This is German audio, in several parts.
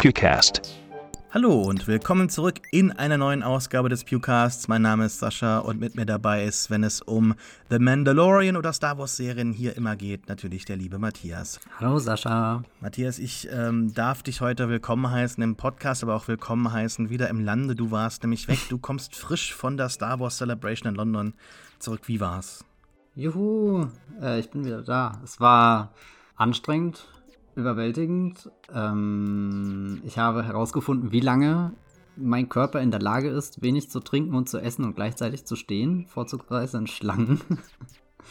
Pewcast. Hallo und willkommen zurück in einer neuen Ausgabe des Pewcasts. Mein Name ist Sascha und mit mir dabei ist, wenn es um The Mandalorian oder Star Wars Serien hier immer geht, natürlich der liebe Matthias. Hallo Sascha. Matthias, ich ähm, darf dich heute willkommen heißen im Podcast, aber auch willkommen heißen wieder im Lande. Du warst nämlich weg. Du kommst frisch von der Star Wars Celebration in London zurück. Wie war's? Juhu, äh, ich bin wieder da. Es war anstrengend, überwältigend. Ähm, ich habe herausgefunden, wie lange mein Körper in der Lage ist, wenig zu trinken und zu essen und gleichzeitig zu stehen, vorzugsweise in Schlangen.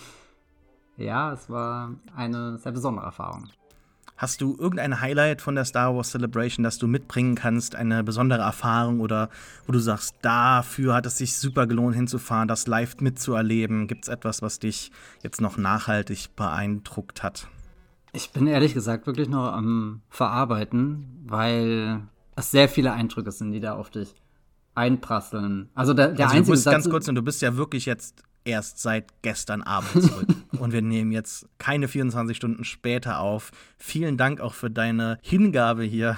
ja, es war eine sehr besondere Erfahrung. Hast du irgendein Highlight von der Star Wars Celebration, das du mitbringen kannst, eine besondere Erfahrung oder wo du sagst, dafür hat es sich super gelohnt hinzufahren, das live mitzuerleben? Gibt es etwas, was dich jetzt noch nachhaltig beeindruckt hat? Ich bin ehrlich gesagt wirklich noch am Verarbeiten, weil es sehr viele Eindrücke sind, die da auf dich einprasseln. Also der, der also einzige du bist Satz, ganz kurz, und du bist ja wirklich jetzt erst seit gestern Abend zurück. und wir nehmen jetzt keine 24 Stunden später auf. Vielen Dank auch für deine Hingabe hier.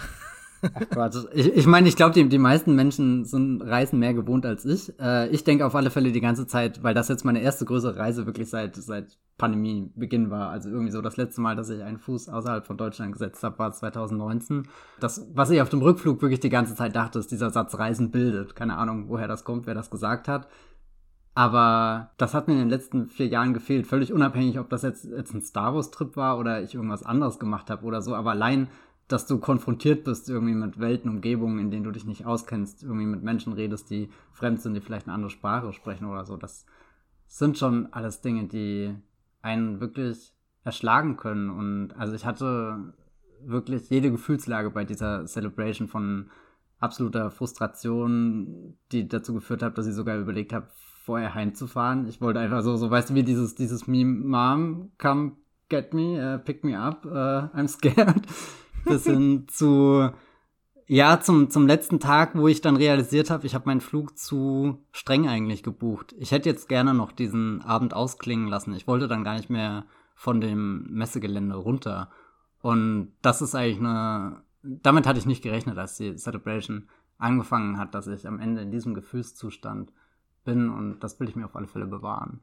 Gott. Ich, ich meine, ich glaube, die, die meisten Menschen sind Reisen mehr gewohnt als ich. Äh, ich denke auf alle Fälle die ganze Zeit, weil das jetzt meine erste größere Reise wirklich seit, seit Pandemiebeginn war. Also irgendwie so das letzte Mal, dass ich einen Fuß außerhalb von Deutschland gesetzt habe, war 2019. Das, was ich auf dem Rückflug wirklich die ganze Zeit dachte, ist dieser Satz Reisen bildet. Keine Ahnung, woher das kommt, wer das gesagt hat. Aber das hat mir in den letzten vier Jahren gefehlt. Völlig unabhängig, ob das jetzt, jetzt ein Star Wars-Trip war oder ich irgendwas anderes gemacht habe oder so. Aber allein, dass du konfrontiert bist irgendwie mit Welten, Umgebungen, in denen du dich nicht auskennst, irgendwie mit Menschen redest, die fremd sind, die vielleicht eine andere Sprache sprechen oder so. Das sind schon alles Dinge, die einen wirklich erschlagen können. Und also ich hatte wirklich jede Gefühlslage bei dieser Celebration von absoluter Frustration, die dazu geführt hat, dass ich sogar überlegt habe, vorher heimzufahren. Ich wollte einfach so, so weißt du, wie dieses, dieses Meme, Mom, come get me, uh, pick me up, uh, I'm scared. Bis hin zu, ja, zum, zum letzten Tag, wo ich dann realisiert habe, ich habe meinen Flug zu streng eigentlich gebucht. Ich hätte jetzt gerne noch diesen Abend ausklingen lassen. Ich wollte dann gar nicht mehr von dem Messegelände runter. Und das ist eigentlich eine, damit hatte ich nicht gerechnet, als die Celebration angefangen hat, dass ich am Ende in diesem Gefühlszustand bin und das will ich mir auf alle Fälle bewahren.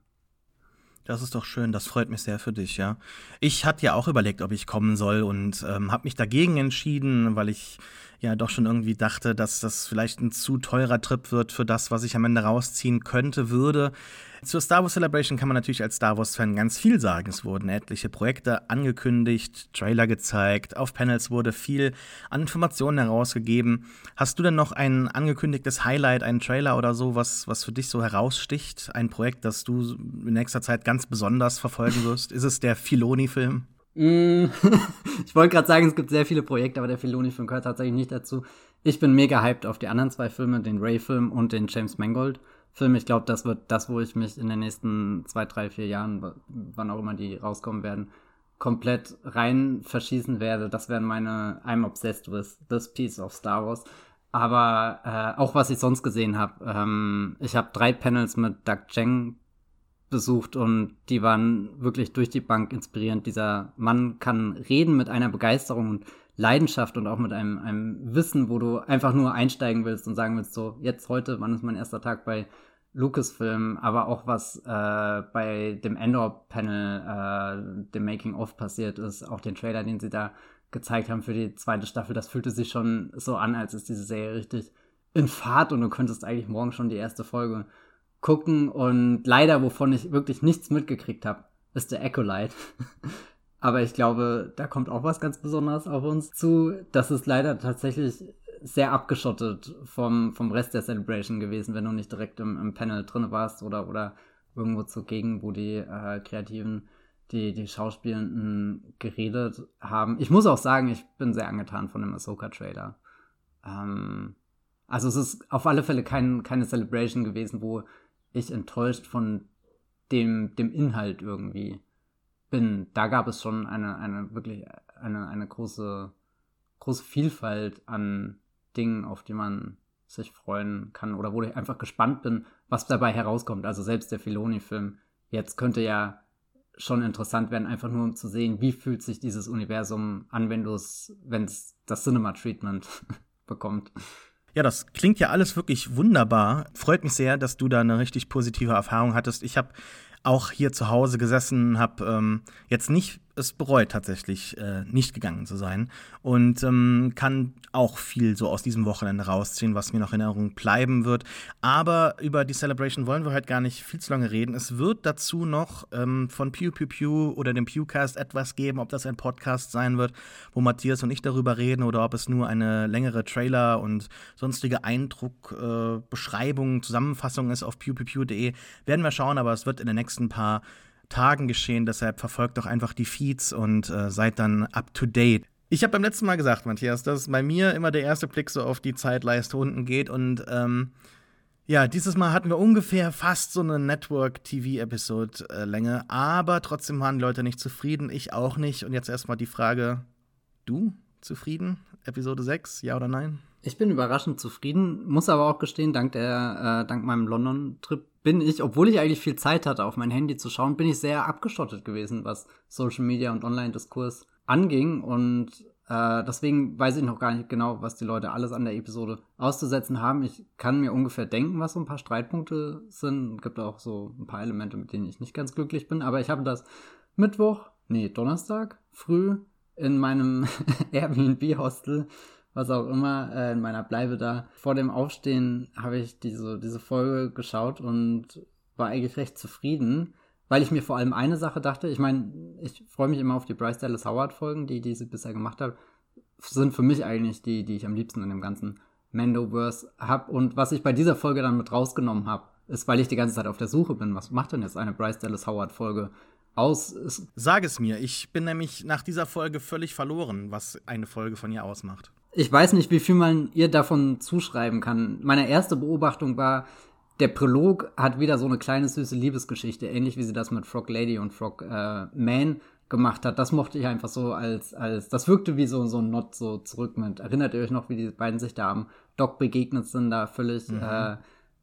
Das ist doch schön, das freut mich sehr für dich, ja. Ich hatte ja auch überlegt, ob ich kommen soll und ähm, habe mich dagegen entschieden, weil ich ja doch schon irgendwie dachte, dass das vielleicht ein zu teurer Trip wird für das, was ich am Ende rausziehen könnte, würde. Zur Star Wars Celebration kann man natürlich als Star Wars-Fan ganz viel sagen. Es wurden etliche Projekte angekündigt, Trailer gezeigt, auf Panels wurde viel an Informationen herausgegeben. Hast du denn noch ein angekündigtes Highlight, einen Trailer oder so, was, was für dich so heraussticht? Ein Projekt, das du in nächster Zeit ganz besonders verfolgen wirst? Ist es der Filoni-Film? Mm, ich wollte gerade sagen, es gibt sehr viele Projekte, aber der Filoni-Film gehört tatsächlich nicht dazu. Ich bin mega hyped auf die anderen zwei Filme, den Ray-Film und den James Mangold-Film. Ich glaube, das wird das, wo ich mich in den nächsten zwei, drei, vier Jahren, wann auch immer die rauskommen werden, komplett rein verschießen werde. Das wären meine I'm obsessed with this piece of Star Wars. Aber äh, auch was ich sonst gesehen habe, ähm, ich habe drei Panels mit Doug Cheng besucht und die waren wirklich durch die Bank inspirierend. Dieser Mann kann reden mit einer Begeisterung und Leidenschaft und auch mit einem, einem Wissen, wo du einfach nur einsteigen willst und sagen willst, so jetzt heute, wann ist mein erster Tag bei Lucasfilm, aber auch was äh, bei dem Endor-Panel, äh, dem Making-of passiert ist, auch den Trailer, den sie da gezeigt haben für die zweite Staffel, das fühlte sich schon so an, als ist diese Serie richtig in Fahrt und du könntest eigentlich morgen schon die erste Folge gucken und leider, wovon ich wirklich nichts mitgekriegt habe, ist der Acolyte. Aber ich glaube, da kommt auch was ganz Besonderes auf uns zu. Das ist leider tatsächlich sehr abgeschottet vom, vom Rest der Celebration gewesen, wenn du nicht direkt im, im Panel drin warst oder, oder irgendwo zugegen, wo die äh, Kreativen, die, die Schauspielenden geredet haben. Ich muss auch sagen, ich bin sehr angetan von dem Ahsoka-Trailer. Ähm, also es ist auf alle Fälle kein, keine Celebration gewesen, wo ich enttäuscht von dem, dem Inhalt irgendwie bin. Da gab es schon eine, eine wirklich eine, eine große, große Vielfalt an Dingen, auf die man sich freuen kann oder wo ich einfach gespannt bin, was dabei herauskommt. Also selbst der Filoni-Film jetzt könnte ja schon interessant werden, einfach nur um zu sehen, wie fühlt sich dieses Universum an, wenn es, das Cinema Treatment bekommt. Ja, das klingt ja alles wirklich wunderbar. Freut mich sehr, dass du da eine richtig positive Erfahrung hattest. Ich habe auch hier zu Hause gesessen, habe ähm, jetzt nicht es bereut tatsächlich, äh, nicht gegangen zu sein und ähm, kann auch viel so aus diesem Wochenende rausziehen, was mir noch in Erinnerung bleiben wird. Aber über die Celebration wollen wir heute gar nicht viel zu lange reden. Es wird dazu noch ähm, von Pew Pew Pew oder dem Pewcast etwas geben, ob das ein Podcast sein wird, wo Matthias und ich darüber reden oder ob es nur eine längere Trailer und sonstige Eindruck, äh, Zusammenfassung ist auf pewpewpew.de. Werden wir schauen, aber es wird in den nächsten paar Tagen geschehen. Deshalb verfolgt doch einfach die Feeds und äh, seid dann up to date. Ich habe beim letzten Mal gesagt, Matthias, dass bei mir immer der erste Blick so auf die Zeitleiste unten geht und ähm, ja, dieses Mal hatten wir ungefähr fast so eine Network-TV-Episode-Länge, aber trotzdem waren die Leute nicht zufrieden, ich auch nicht. Und jetzt erstmal die Frage: Du zufrieden? Episode 6, ja oder nein? Ich bin überraschend zufrieden, muss aber auch gestehen, dank, der, äh, dank meinem London-Trip bin ich, obwohl ich eigentlich viel Zeit hatte, auf mein Handy zu schauen, bin ich sehr abgeschottet gewesen, was Social Media und Online-Diskurs anging. Und äh, deswegen weiß ich noch gar nicht genau, was die Leute alles an der Episode auszusetzen haben. Ich kann mir ungefähr denken, was so ein paar Streitpunkte sind. Es gibt auch so ein paar Elemente, mit denen ich nicht ganz glücklich bin. Aber ich habe das Mittwoch, nee, Donnerstag früh in meinem Airbnb-Hostel was auch immer, äh, in meiner Bleibe da. Vor dem Aufstehen habe ich diese, diese Folge geschaut und war eigentlich recht zufrieden, weil ich mir vor allem eine Sache dachte. Ich meine, ich freue mich immer auf die Bryce Dallas Howard Folgen, die, die sie bisher gemacht hat. Sind für mich eigentlich die, die ich am liebsten in dem ganzen Mandoverse habe. Und was ich bei dieser Folge dann mit rausgenommen habe, ist, weil ich die ganze Zeit auf der Suche bin. Was macht denn jetzt eine Bryce Dallas Howard Folge? aus. Sag es mir, ich bin nämlich nach dieser Folge völlig verloren, was eine Folge von ihr ausmacht. Ich weiß nicht, wie viel man ihr davon zuschreiben kann. Meine erste Beobachtung war, der Prolog hat wieder so eine kleine süße Liebesgeschichte, ähnlich wie sie das mit Frog Lady und Frog äh, Man gemacht hat. Das mochte ich einfach so als, als, das wirkte wie so, so ein Not so zurück mit. Erinnert ihr euch noch, wie die beiden sich da am Doc begegnet sind, da völlig, mhm. äh,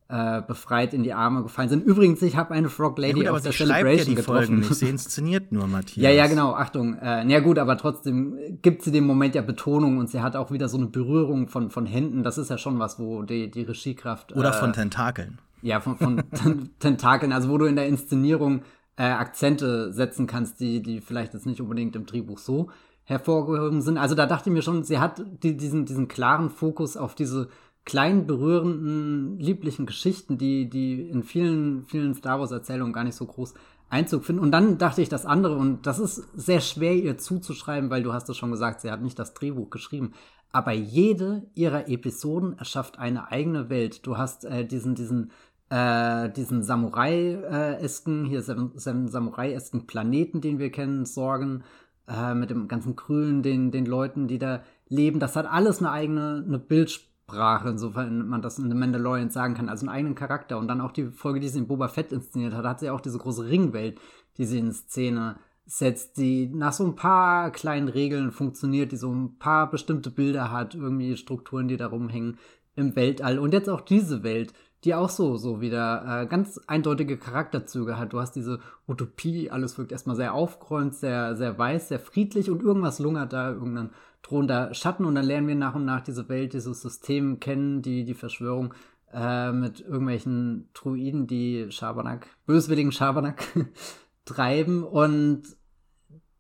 äh, befreit in die Arme gefallen sind. Übrigens, ich habe eine Frog Lady ja gut, auf der Celebration ja die getroffen. Folgen nicht. Sie inszeniert nur, Matthias. Ja, ja, genau. Achtung. Äh, ja gut, aber trotzdem gibt sie dem Moment ja Betonung und sie hat auch wieder so eine Berührung von, von Händen. Das ist ja schon was, wo die, die Regiekraft. Oder äh, von Tentakeln. Ja, von, von Tentakeln. Also wo du in der Inszenierung äh, Akzente setzen kannst, die, die vielleicht jetzt nicht unbedingt im Drehbuch so hervorgehoben sind. Also da dachte ich mir schon, sie hat die, diesen, diesen klaren Fokus auf diese kleinen, berührenden, lieblichen Geschichten, die, die in vielen, vielen Star Wars-Erzählungen gar nicht so groß Einzug finden. Und dann dachte ich das andere, und das ist sehr schwer ihr zuzuschreiben, weil du hast es schon gesagt, sie hat nicht das Drehbuch geschrieben. Aber jede ihrer Episoden erschafft eine eigene Welt. Du hast äh, diesen, diesen, äh, diesen Samurai-esken, hier Sam Samurai-esken Planeten, den wir kennen, Sorgen, äh, mit dem ganzen Grün, den, den Leuten, die da leben. Das hat alles eine eigene eine Bildsprache Sprache, insofern man das in The Mandalorian sagen kann, also einen eigenen Charakter. Und dann auch die Folge, die sie in Boba Fett inszeniert hat, hat sie auch diese große Ringwelt, die sie in Szene setzt, die nach so ein paar kleinen Regeln funktioniert, die so ein paar bestimmte Bilder hat, irgendwie Strukturen, die da rumhängen im Weltall. Und jetzt auch diese Welt, die auch so, so wieder äh, ganz eindeutige Charakterzüge hat. Du hast diese Utopie, alles wirkt erstmal sehr aufgeräumt, sehr, sehr weiß, sehr friedlich und irgendwas lungert da, irgendein drohender Schatten und dann lernen wir nach und nach diese Welt, dieses System kennen, die, die Verschwörung äh, mit irgendwelchen Druiden, die Schabernack, böswilligen Schabernack treiben und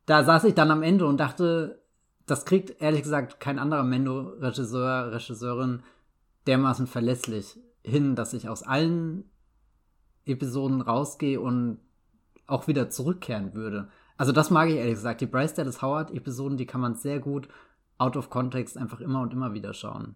da saß ich dann am Ende und dachte, das kriegt ehrlich gesagt kein anderer Mendo-Regisseur, Regisseurin dermaßen verlässlich hin, dass ich aus allen Episoden rausgehe und auch wieder zurückkehren würde. Also das mag ich ehrlich gesagt. Die Bryce Dallas Howard Episoden, die kann man sehr gut out of context einfach immer und immer wieder schauen.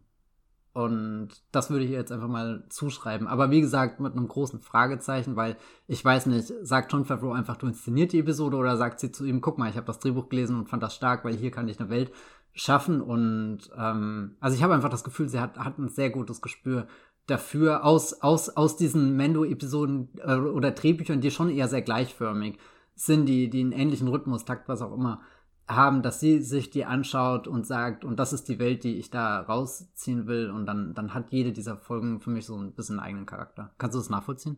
Und das würde ich jetzt einfach mal zuschreiben. Aber wie gesagt, mit einem großen Fragezeichen, weil ich weiß nicht, sagt John Favreau einfach, du inszeniert die Episode oder sagt sie zu ihm, guck mal, ich habe das Drehbuch gelesen und fand das stark, weil hier kann ich eine Welt schaffen. Und ähm, also ich habe einfach das Gefühl, sie hat, hat ein sehr gutes Gespür dafür aus, aus, aus diesen Mendo-Episoden äh, oder Drehbüchern, die schon eher sehr gleichförmig sind, die, die einen ähnlichen Rhythmus, Takt, was auch immer haben, dass sie sich die anschaut und sagt, und das ist die Welt, die ich da rausziehen will. Und dann, dann hat jede dieser Folgen für mich so ein bisschen einen eigenen Charakter. Kannst du das nachvollziehen?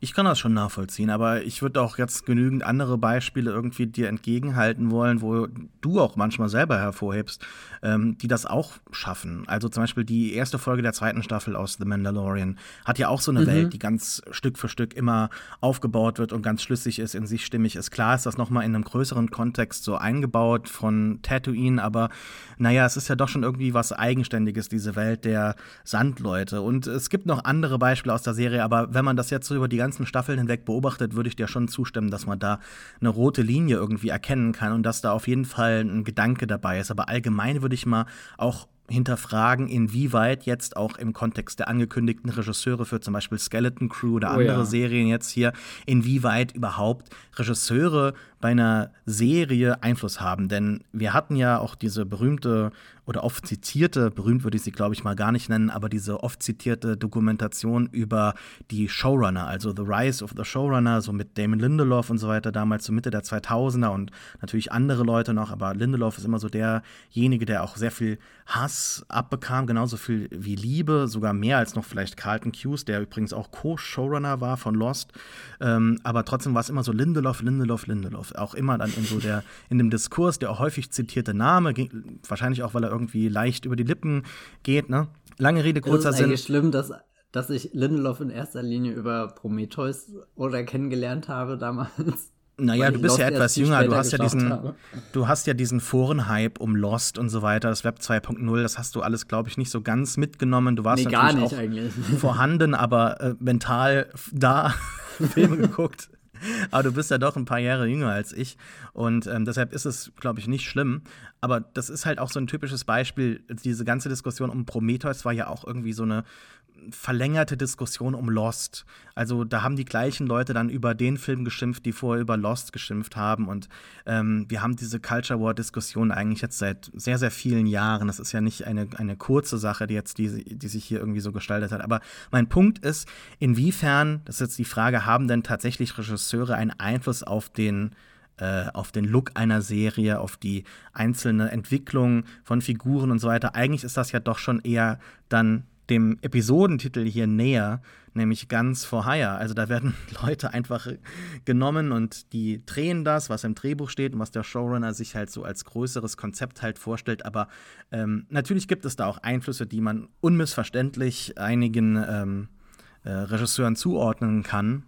Ich kann das schon nachvollziehen, aber ich würde auch jetzt genügend andere Beispiele irgendwie dir entgegenhalten wollen, wo du auch manchmal selber hervorhebst, ähm, die das auch schaffen. Also zum Beispiel die erste Folge der zweiten Staffel aus The Mandalorian hat ja auch so eine mhm. Welt, die ganz Stück für Stück immer aufgebaut wird und ganz schlüssig ist, in sich stimmig ist. Klar ist das nochmal in einem größeren Kontext so eingebaut von Tatooine, aber naja, es ist ja doch schon irgendwie was Eigenständiges, diese Welt der Sandleute. Und es gibt noch andere Beispiele aus der Serie, aber wenn man das jetzt so über die ganze ganzen Staffeln hinweg beobachtet, würde ich dir schon zustimmen, dass man da eine rote Linie irgendwie erkennen kann und dass da auf jeden Fall ein Gedanke dabei ist. Aber allgemein würde ich mal auch hinterfragen, inwieweit jetzt auch im Kontext der angekündigten Regisseure für zum Beispiel Skeleton Crew oder andere oh ja. Serien jetzt hier, inwieweit überhaupt Regisseure bei einer Serie Einfluss haben. Denn wir hatten ja auch diese berühmte oder oft zitierte, berühmt würde ich sie, glaube ich, mal gar nicht nennen, aber diese oft zitierte Dokumentation über die Showrunner, also The Rise of the Showrunner, so mit Damon Lindelof und so weiter, damals so Mitte der 2000er und natürlich andere Leute noch, aber Lindelof ist immer so derjenige, der auch sehr viel Hass abbekam, genauso viel wie Liebe, sogar mehr als noch vielleicht Carlton Hughes, der übrigens auch Co-Showrunner war von Lost, ähm, aber trotzdem war es immer so Lindelof, Lindelof, Lindelof, auch immer dann in so der, in dem Diskurs, der auch häufig zitierte Name, wahrscheinlich auch, weil er irgendwie leicht über die Lippen geht, ne? Lange Rede, kurzer Sinn. Es ist schlimm, dass, dass ich Lindelof in erster Linie über Prometheus oder kennengelernt habe damals. Naja, du bist ja etwas jünger, du hast ja diesen, habe. du hast ja diesen Forenhype um Lost und so weiter, das Web 2.0, das hast du alles, glaube ich, nicht so ganz mitgenommen. Du warst nee, natürlich auch eigentlich. vorhanden, aber äh, mental da Filme geguckt. Aber du bist ja doch ein paar Jahre jünger als ich. Und ähm, deshalb ist es, glaube ich, nicht schlimm. Aber das ist halt auch so ein typisches Beispiel. Diese ganze Diskussion um Prometheus war ja auch irgendwie so eine verlängerte Diskussion um Lost. Also da haben die gleichen Leute dann über den Film geschimpft, die vorher über Lost geschimpft haben. Und ähm, wir haben diese Culture War-Diskussion eigentlich jetzt seit sehr, sehr vielen Jahren. Das ist ja nicht eine, eine kurze Sache, die jetzt die, die sich hier irgendwie so gestaltet hat. Aber mein Punkt ist, inwiefern, das ist jetzt die Frage, haben denn tatsächlich Regisseure einen Einfluss auf den äh, auf den Look einer Serie, auf die einzelne Entwicklung von Figuren und so weiter. Eigentlich ist das ja doch schon eher dann dem Episodentitel hier näher, nämlich Ganz for Hire. Also da werden Leute einfach genommen und die drehen das, was im Drehbuch steht und was der Showrunner sich halt so als größeres Konzept halt vorstellt. Aber ähm, natürlich gibt es da auch Einflüsse, die man unmissverständlich einigen ähm, äh, Regisseuren zuordnen kann.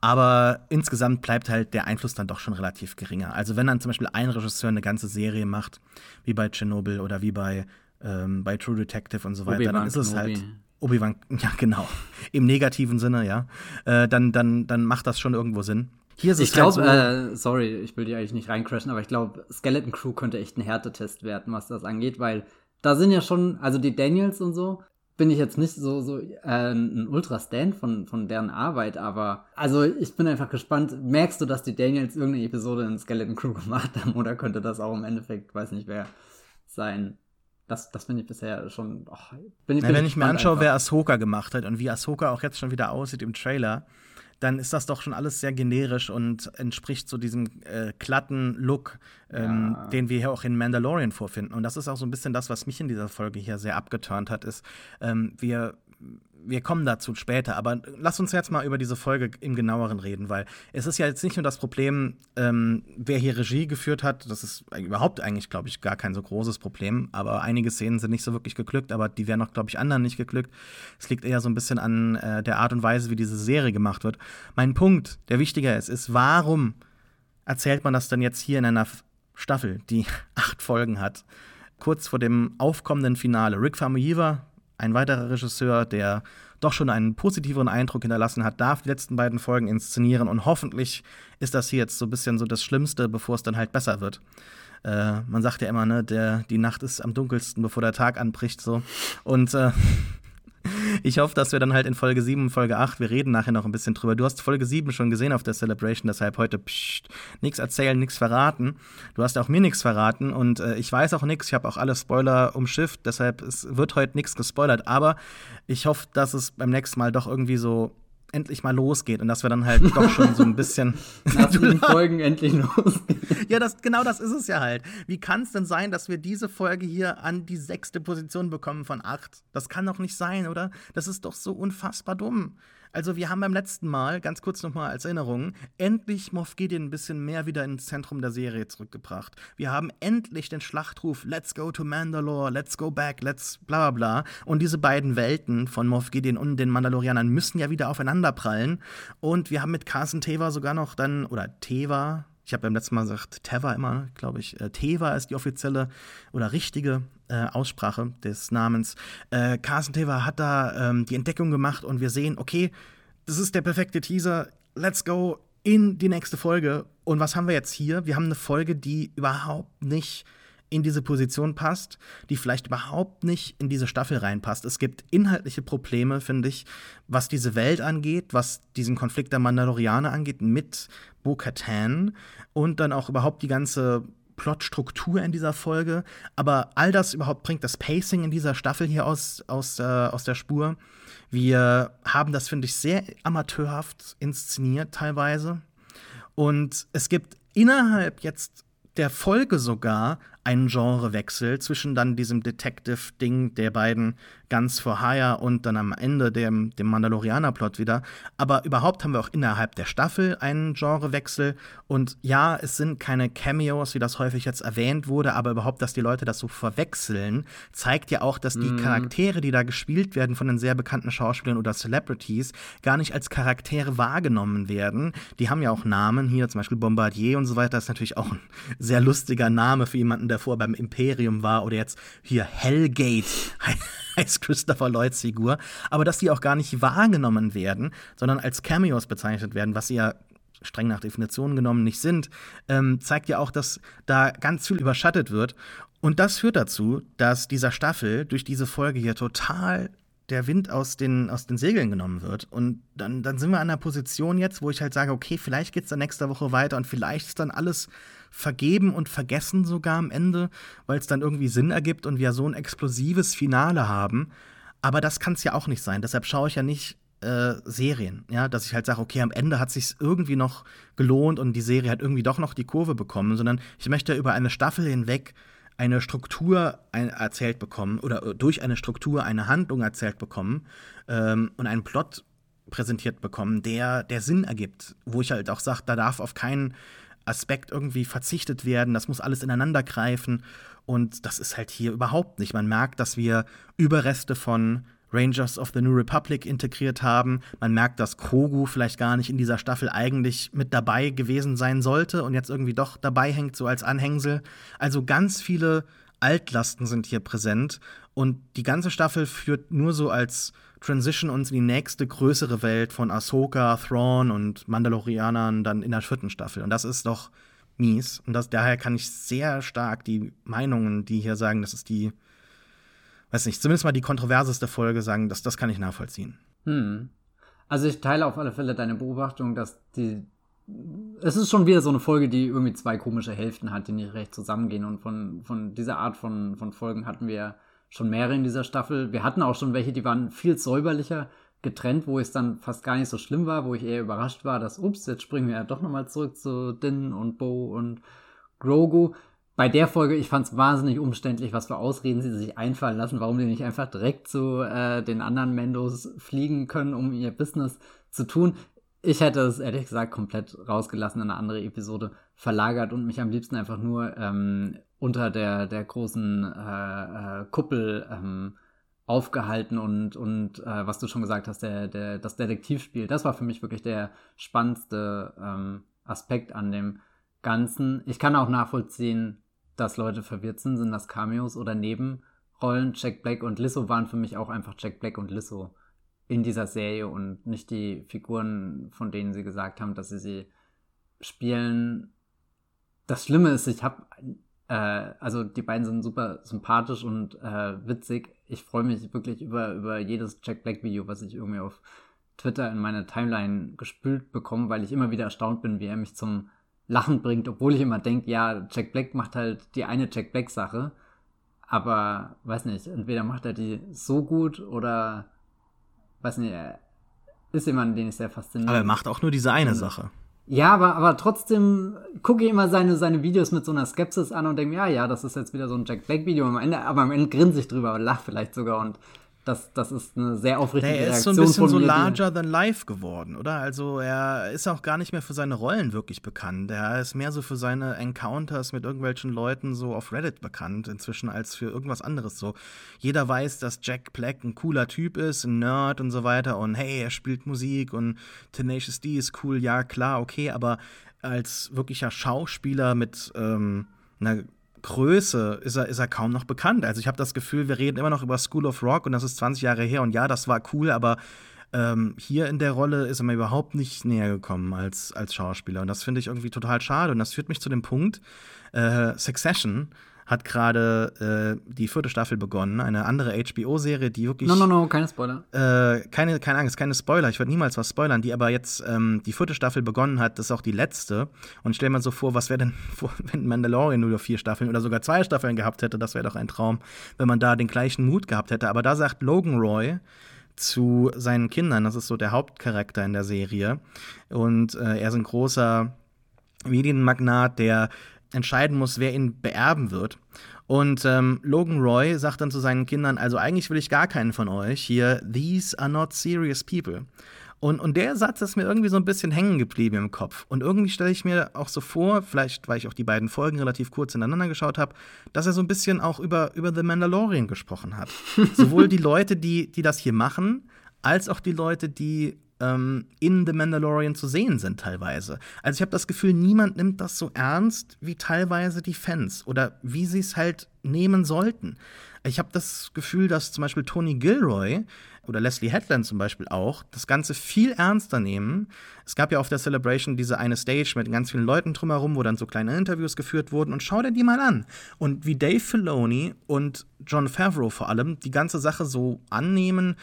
Aber insgesamt bleibt halt der Einfluss dann doch schon relativ geringer. Also wenn dann zum Beispiel ein Regisseur eine ganze Serie macht, wie bei Chernobyl oder wie bei ähm, bei True Detective und so weiter, dann ist es halt. Obi-Wan, ja, genau. Im negativen Sinne, ja. Äh, dann, dann, dann macht das schon irgendwo Sinn. Hier ist ich glaube, halt so äh, sorry, ich will dir eigentlich nicht reincrashen, aber ich glaube, Skeleton Crew könnte echt ein Härtetest werden, was das angeht, weil da sind ja schon, also die Daniels und so, bin ich jetzt nicht so, so äh, ein Ultra-Stand von, von deren Arbeit, aber also ich bin einfach gespannt. Merkst du, dass die Daniels irgendeine Episode in Skeleton Crew gemacht haben oder könnte das auch im Endeffekt, weiß nicht wer, sein? Das, das finde ich bisher schon. Oh, bin, bin wenn ich mir anschaue, einfach. wer Ahsoka gemacht hat und wie Ahsoka auch jetzt schon wieder aussieht im Trailer, dann ist das doch schon alles sehr generisch und entspricht so diesem äh, glatten Look, ähm, ja. den wir hier auch in Mandalorian vorfinden. Und das ist auch so ein bisschen das, was mich in dieser Folge hier sehr abgeturnt hat, ist, ähm, wir wir kommen dazu später, aber lass uns jetzt mal über diese Folge im genaueren reden, weil es ist ja jetzt nicht nur das Problem, ähm, wer hier Regie geführt hat, das ist überhaupt eigentlich, glaube ich, gar kein so großes Problem, aber einige Szenen sind nicht so wirklich geglückt, aber die wären auch, glaube ich, anderen nicht geglückt. Es liegt eher so ein bisschen an äh, der Art und Weise, wie diese Serie gemacht wird. Mein Punkt, der wichtiger ist, ist, warum erzählt man das denn jetzt hier in einer Staffel, die acht Folgen hat? Kurz vor dem aufkommenden Finale. Rick Famuyiwa, ein weiterer Regisseur, der doch schon einen positiveren Eindruck hinterlassen hat, darf die letzten beiden Folgen inszenieren und hoffentlich ist das hier jetzt so ein bisschen so das Schlimmste, bevor es dann halt besser wird. Äh, man sagt ja immer, ne, der, die Nacht ist am dunkelsten, bevor der Tag anbricht, so. Und äh, ich hoffe, dass wir dann halt in Folge 7 und Folge 8, wir reden nachher noch ein bisschen drüber. Du hast Folge 7 schon gesehen auf der Celebration, deshalb heute nichts erzählen, nichts verraten. Du hast auch mir nichts verraten und äh, ich weiß auch nichts. Ich habe auch alle Spoiler umschifft, deshalb es wird heute nichts gespoilert. Aber ich hoffe, dass es beim nächsten Mal doch irgendwie so endlich mal losgeht und dass wir dann halt doch schon so ein bisschen nach den Folgen endlich losgehen. Ja, das, genau das ist es ja halt. Wie kann es denn sein, dass wir diese Folge hier an die sechste Position bekommen von acht? Das kann doch nicht sein, oder? Das ist doch so unfassbar dumm. Also wir haben beim letzten Mal, ganz kurz nochmal als Erinnerung, endlich Moff Gideon ein bisschen mehr wieder ins Zentrum der Serie zurückgebracht. Wir haben endlich den Schlachtruf Let's go to Mandalore, let's go back, let's bla bla bla. Und diese beiden Welten von Moff Gideon und den Mandalorianern müssen ja wieder aufeinanderprallen. Und wir haben mit Carson Teva sogar noch dann, oder Teva, ich habe beim letzten Mal gesagt, Teva immer, glaube ich. Äh, Teva ist die offizielle oder richtige äh, Aussprache des Namens. Äh, Carson Teva hat da ähm, die Entdeckung gemacht und wir sehen, okay, das ist der perfekte Teaser. Let's go in die nächste Folge. Und was haben wir jetzt hier? Wir haben eine Folge, die überhaupt nicht in diese Position passt, die vielleicht überhaupt nicht in diese Staffel reinpasst. Es gibt inhaltliche Probleme, finde ich, was diese Welt angeht, was diesen Konflikt der Mandalorianer angeht mit Bo-Katan und dann auch überhaupt die ganze Plotstruktur in dieser Folge. Aber all das überhaupt bringt das Pacing in dieser Staffel hier aus, aus, äh, aus der Spur. Wir haben das, finde ich, sehr amateurhaft inszeniert teilweise. Und es gibt innerhalb jetzt der Folge sogar einen Genrewechsel zwischen dann diesem Detective-Ding der beiden Guns for Hire und dann am Ende dem, dem Mandalorianer-Plot wieder. Aber überhaupt haben wir auch innerhalb der Staffel einen Genrewechsel. Und ja, es sind keine Cameos, wie das häufig jetzt erwähnt wurde, aber überhaupt, dass die Leute das so verwechseln, zeigt ja auch, dass die mm. Charaktere, die da gespielt werden von den sehr bekannten Schauspielern oder Celebrities, gar nicht als Charaktere wahrgenommen werden. Die haben ja auch Namen, hier zum Beispiel Bombardier und so weiter, das ist natürlich auch ein sehr lustiger Name für jemanden, der vorher beim Imperium war oder jetzt hier Hellgate heißt Christopher Lloyds Figur, aber dass die auch gar nicht wahrgenommen werden, sondern als Cameos bezeichnet werden, was sie ja streng nach Definition genommen nicht sind, ähm, zeigt ja auch, dass da ganz viel überschattet wird. Und das führt dazu, dass dieser Staffel durch diese Folge hier total der Wind aus den, aus den Segeln genommen wird. Und dann, dann sind wir an einer Position jetzt, wo ich halt sage, okay, vielleicht geht es dann nächste Woche weiter und vielleicht ist dann alles vergeben und vergessen sogar am Ende, weil es dann irgendwie Sinn ergibt und wir so ein explosives Finale haben. Aber das kann es ja auch nicht sein. Deshalb schaue ich ja nicht äh, Serien, ja, dass ich halt sage, okay, am Ende hat sich irgendwie noch gelohnt und die Serie hat irgendwie doch noch die Kurve bekommen, sondern ich möchte über eine Staffel hinweg eine Struktur ein erzählt bekommen oder äh, durch eine Struktur eine Handlung erzählt bekommen ähm, und einen Plot präsentiert bekommen, der, der Sinn ergibt, wo ich halt auch sage, da darf auf keinen Aspekt irgendwie verzichtet werden, das muss alles ineinander greifen und das ist halt hier überhaupt nicht. Man merkt, dass wir Überreste von Rangers of the New Republic integriert haben. Man merkt, dass Krogu vielleicht gar nicht in dieser Staffel eigentlich mit dabei gewesen sein sollte und jetzt irgendwie doch dabei hängt, so als Anhängsel. Also ganz viele Altlasten sind hier präsent und die ganze Staffel führt nur so als Transition uns in die nächste größere Welt von Ahsoka, Thrawn und Mandalorianern dann in der vierten Staffel. Und das ist doch mies. Und das, daher kann ich sehr stark die Meinungen, die hier sagen, das ist die, weiß nicht, zumindest mal die kontroverseste Folge sagen, dass das kann ich nachvollziehen. Hm. Also ich teile auf alle Fälle deine Beobachtung, dass die es ist schon wieder so eine Folge, die irgendwie zwei komische Hälften hat, die nicht recht zusammengehen. Und von, von dieser Art von, von Folgen hatten wir schon mehrere in dieser Staffel. Wir hatten auch schon welche, die waren viel säuberlicher getrennt, wo es dann fast gar nicht so schlimm war, wo ich eher überrascht war, dass, ups, jetzt springen wir ja doch nochmal zurück zu Din und Bo und Grogu. Bei der Folge, ich fand es wahnsinnig umständlich, was für Ausreden sie sich einfallen lassen, warum die nicht einfach direkt zu äh, den anderen Mendos fliegen können, um ihr Business zu tun. Ich hätte es ehrlich gesagt komplett rausgelassen, in eine andere Episode verlagert und mich am liebsten einfach nur ähm, unter der, der großen äh, äh, Kuppel ähm, aufgehalten und, und äh, was du schon gesagt hast, der, der, das Detektivspiel, das war für mich wirklich der spannendste ähm, Aspekt an dem Ganzen. Ich kann auch nachvollziehen, dass Leute verwirrt sind, sind das Cameos oder Nebenrollen. Jack Black und Lizzo waren für mich auch einfach Jack Black und Lizzo in dieser Serie und nicht die Figuren, von denen sie gesagt haben, dass sie sie spielen. Das Schlimme ist, ich habe äh, also die beiden sind super sympathisch und äh, witzig. Ich freue mich wirklich über, über jedes Jack Black Video, was ich irgendwie auf Twitter in meine Timeline gespült bekomme, weil ich immer wieder erstaunt bin, wie er mich zum Lachen bringt, obwohl ich immer denke, ja, Jack Black macht halt die eine Jack Black Sache, aber weiß nicht, entweder macht er die so gut oder weiß nicht, er ist jemand, den ich sehr fasziniert. Aber er macht auch nur diese eine Sache. Ja, aber, aber trotzdem gucke ich immer seine, seine Videos mit so einer Skepsis an und denke, ja, ja, das ist jetzt wieder so ein Jack Black Video am Ende, aber am Ende grinse ich drüber und lache vielleicht sogar und Das, das ist eine sehr aufrichtige nee, er ist Reaktion so ein bisschen so larger than life geworden, oder? Also er ist auch gar nicht mehr für seine Rollen wirklich bekannt. Er ist mehr so für seine Encounters mit irgendwelchen Leuten so auf Reddit bekannt inzwischen als für irgendwas anderes so. Jeder weiß, dass Jack Black ein cooler Typ ist, ein Nerd und so weiter und hey, er spielt Musik und Tenacious D ist cool, ja klar, okay, aber als wirklicher Schauspieler mit ähm, einer Größe ist er, ist er kaum noch bekannt. Also ich habe das Gefühl, wir reden immer noch über School of Rock und das ist 20 Jahre her und ja, das war cool, aber ähm, hier in der Rolle ist er mir überhaupt nicht näher gekommen als, als Schauspieler. Und das finde ich irgendwie total schade. Und das führt mich zu dem Punkt, äh, Succession hat gerade äh, die vierte Staffel begonnen, eine andere HBO-Serie, die wirklich No, no, no, keine Spoiler. äh, keine, keine Angst, keine Spoiler. Ich würde niemals was spoilern, die aber jetzt ähm, die vierte Staffel begonnen hat, das ist auch die letzte. Und stell mir so vor, was wäre denn, wenn Mandalorian nur vier Staffeln oder sogar zwei Staffeln gehabt hätte, das wäre doch ein Traum, wenn man da den gleichen Mut gehabt hätte. Aber da sagt Logan Roy zu seinen Kindern, das ist so der Hauptcharakter in der Serie. Und äh, er ist ein großer Medienmagnat, der entscheiden muss, wer ihn beerben wird. Und ähm, Logan Roy sagt dann zu seinen Kindern, also eigentlich will ich gar keinen von euch hier, these are not serious people. Und, und der Satz ist mir irgendwie so ein bisschen hängen geblieben im Kopf. Und irgendwie stelle ich mir auch so vor, vielleicht weil ich auch die beiden Folgen relativ kurz ineinander geschaut habe, dass er so ein bisschen auch über, über The Mandalorian gesprochen hat. Sowohl die Leute, die, die das hier machen, als auch die Leute, die ähm, in The Mandalorian zu sehen sind teilweise. Also ich habe das Gefühl, niemand nimmt das so ernst wie teilweise die Fans oder wie sie es halt nehmen sollten. Ich habe das Gefühl, dass zum Beispiel Tony Gilroy oder Leslie Headland zum Beispiel auch das Ganze viel ernster nehmen. Es gab ja auf der Celebration diese eine Stage mit ganz vielen Leuten drumherum, wo dann so kleine Interviews geführt wurden und schau dir die mal an. Und wie Dave Filoni und John Favreau vor allem die ganze Sache so annehmen,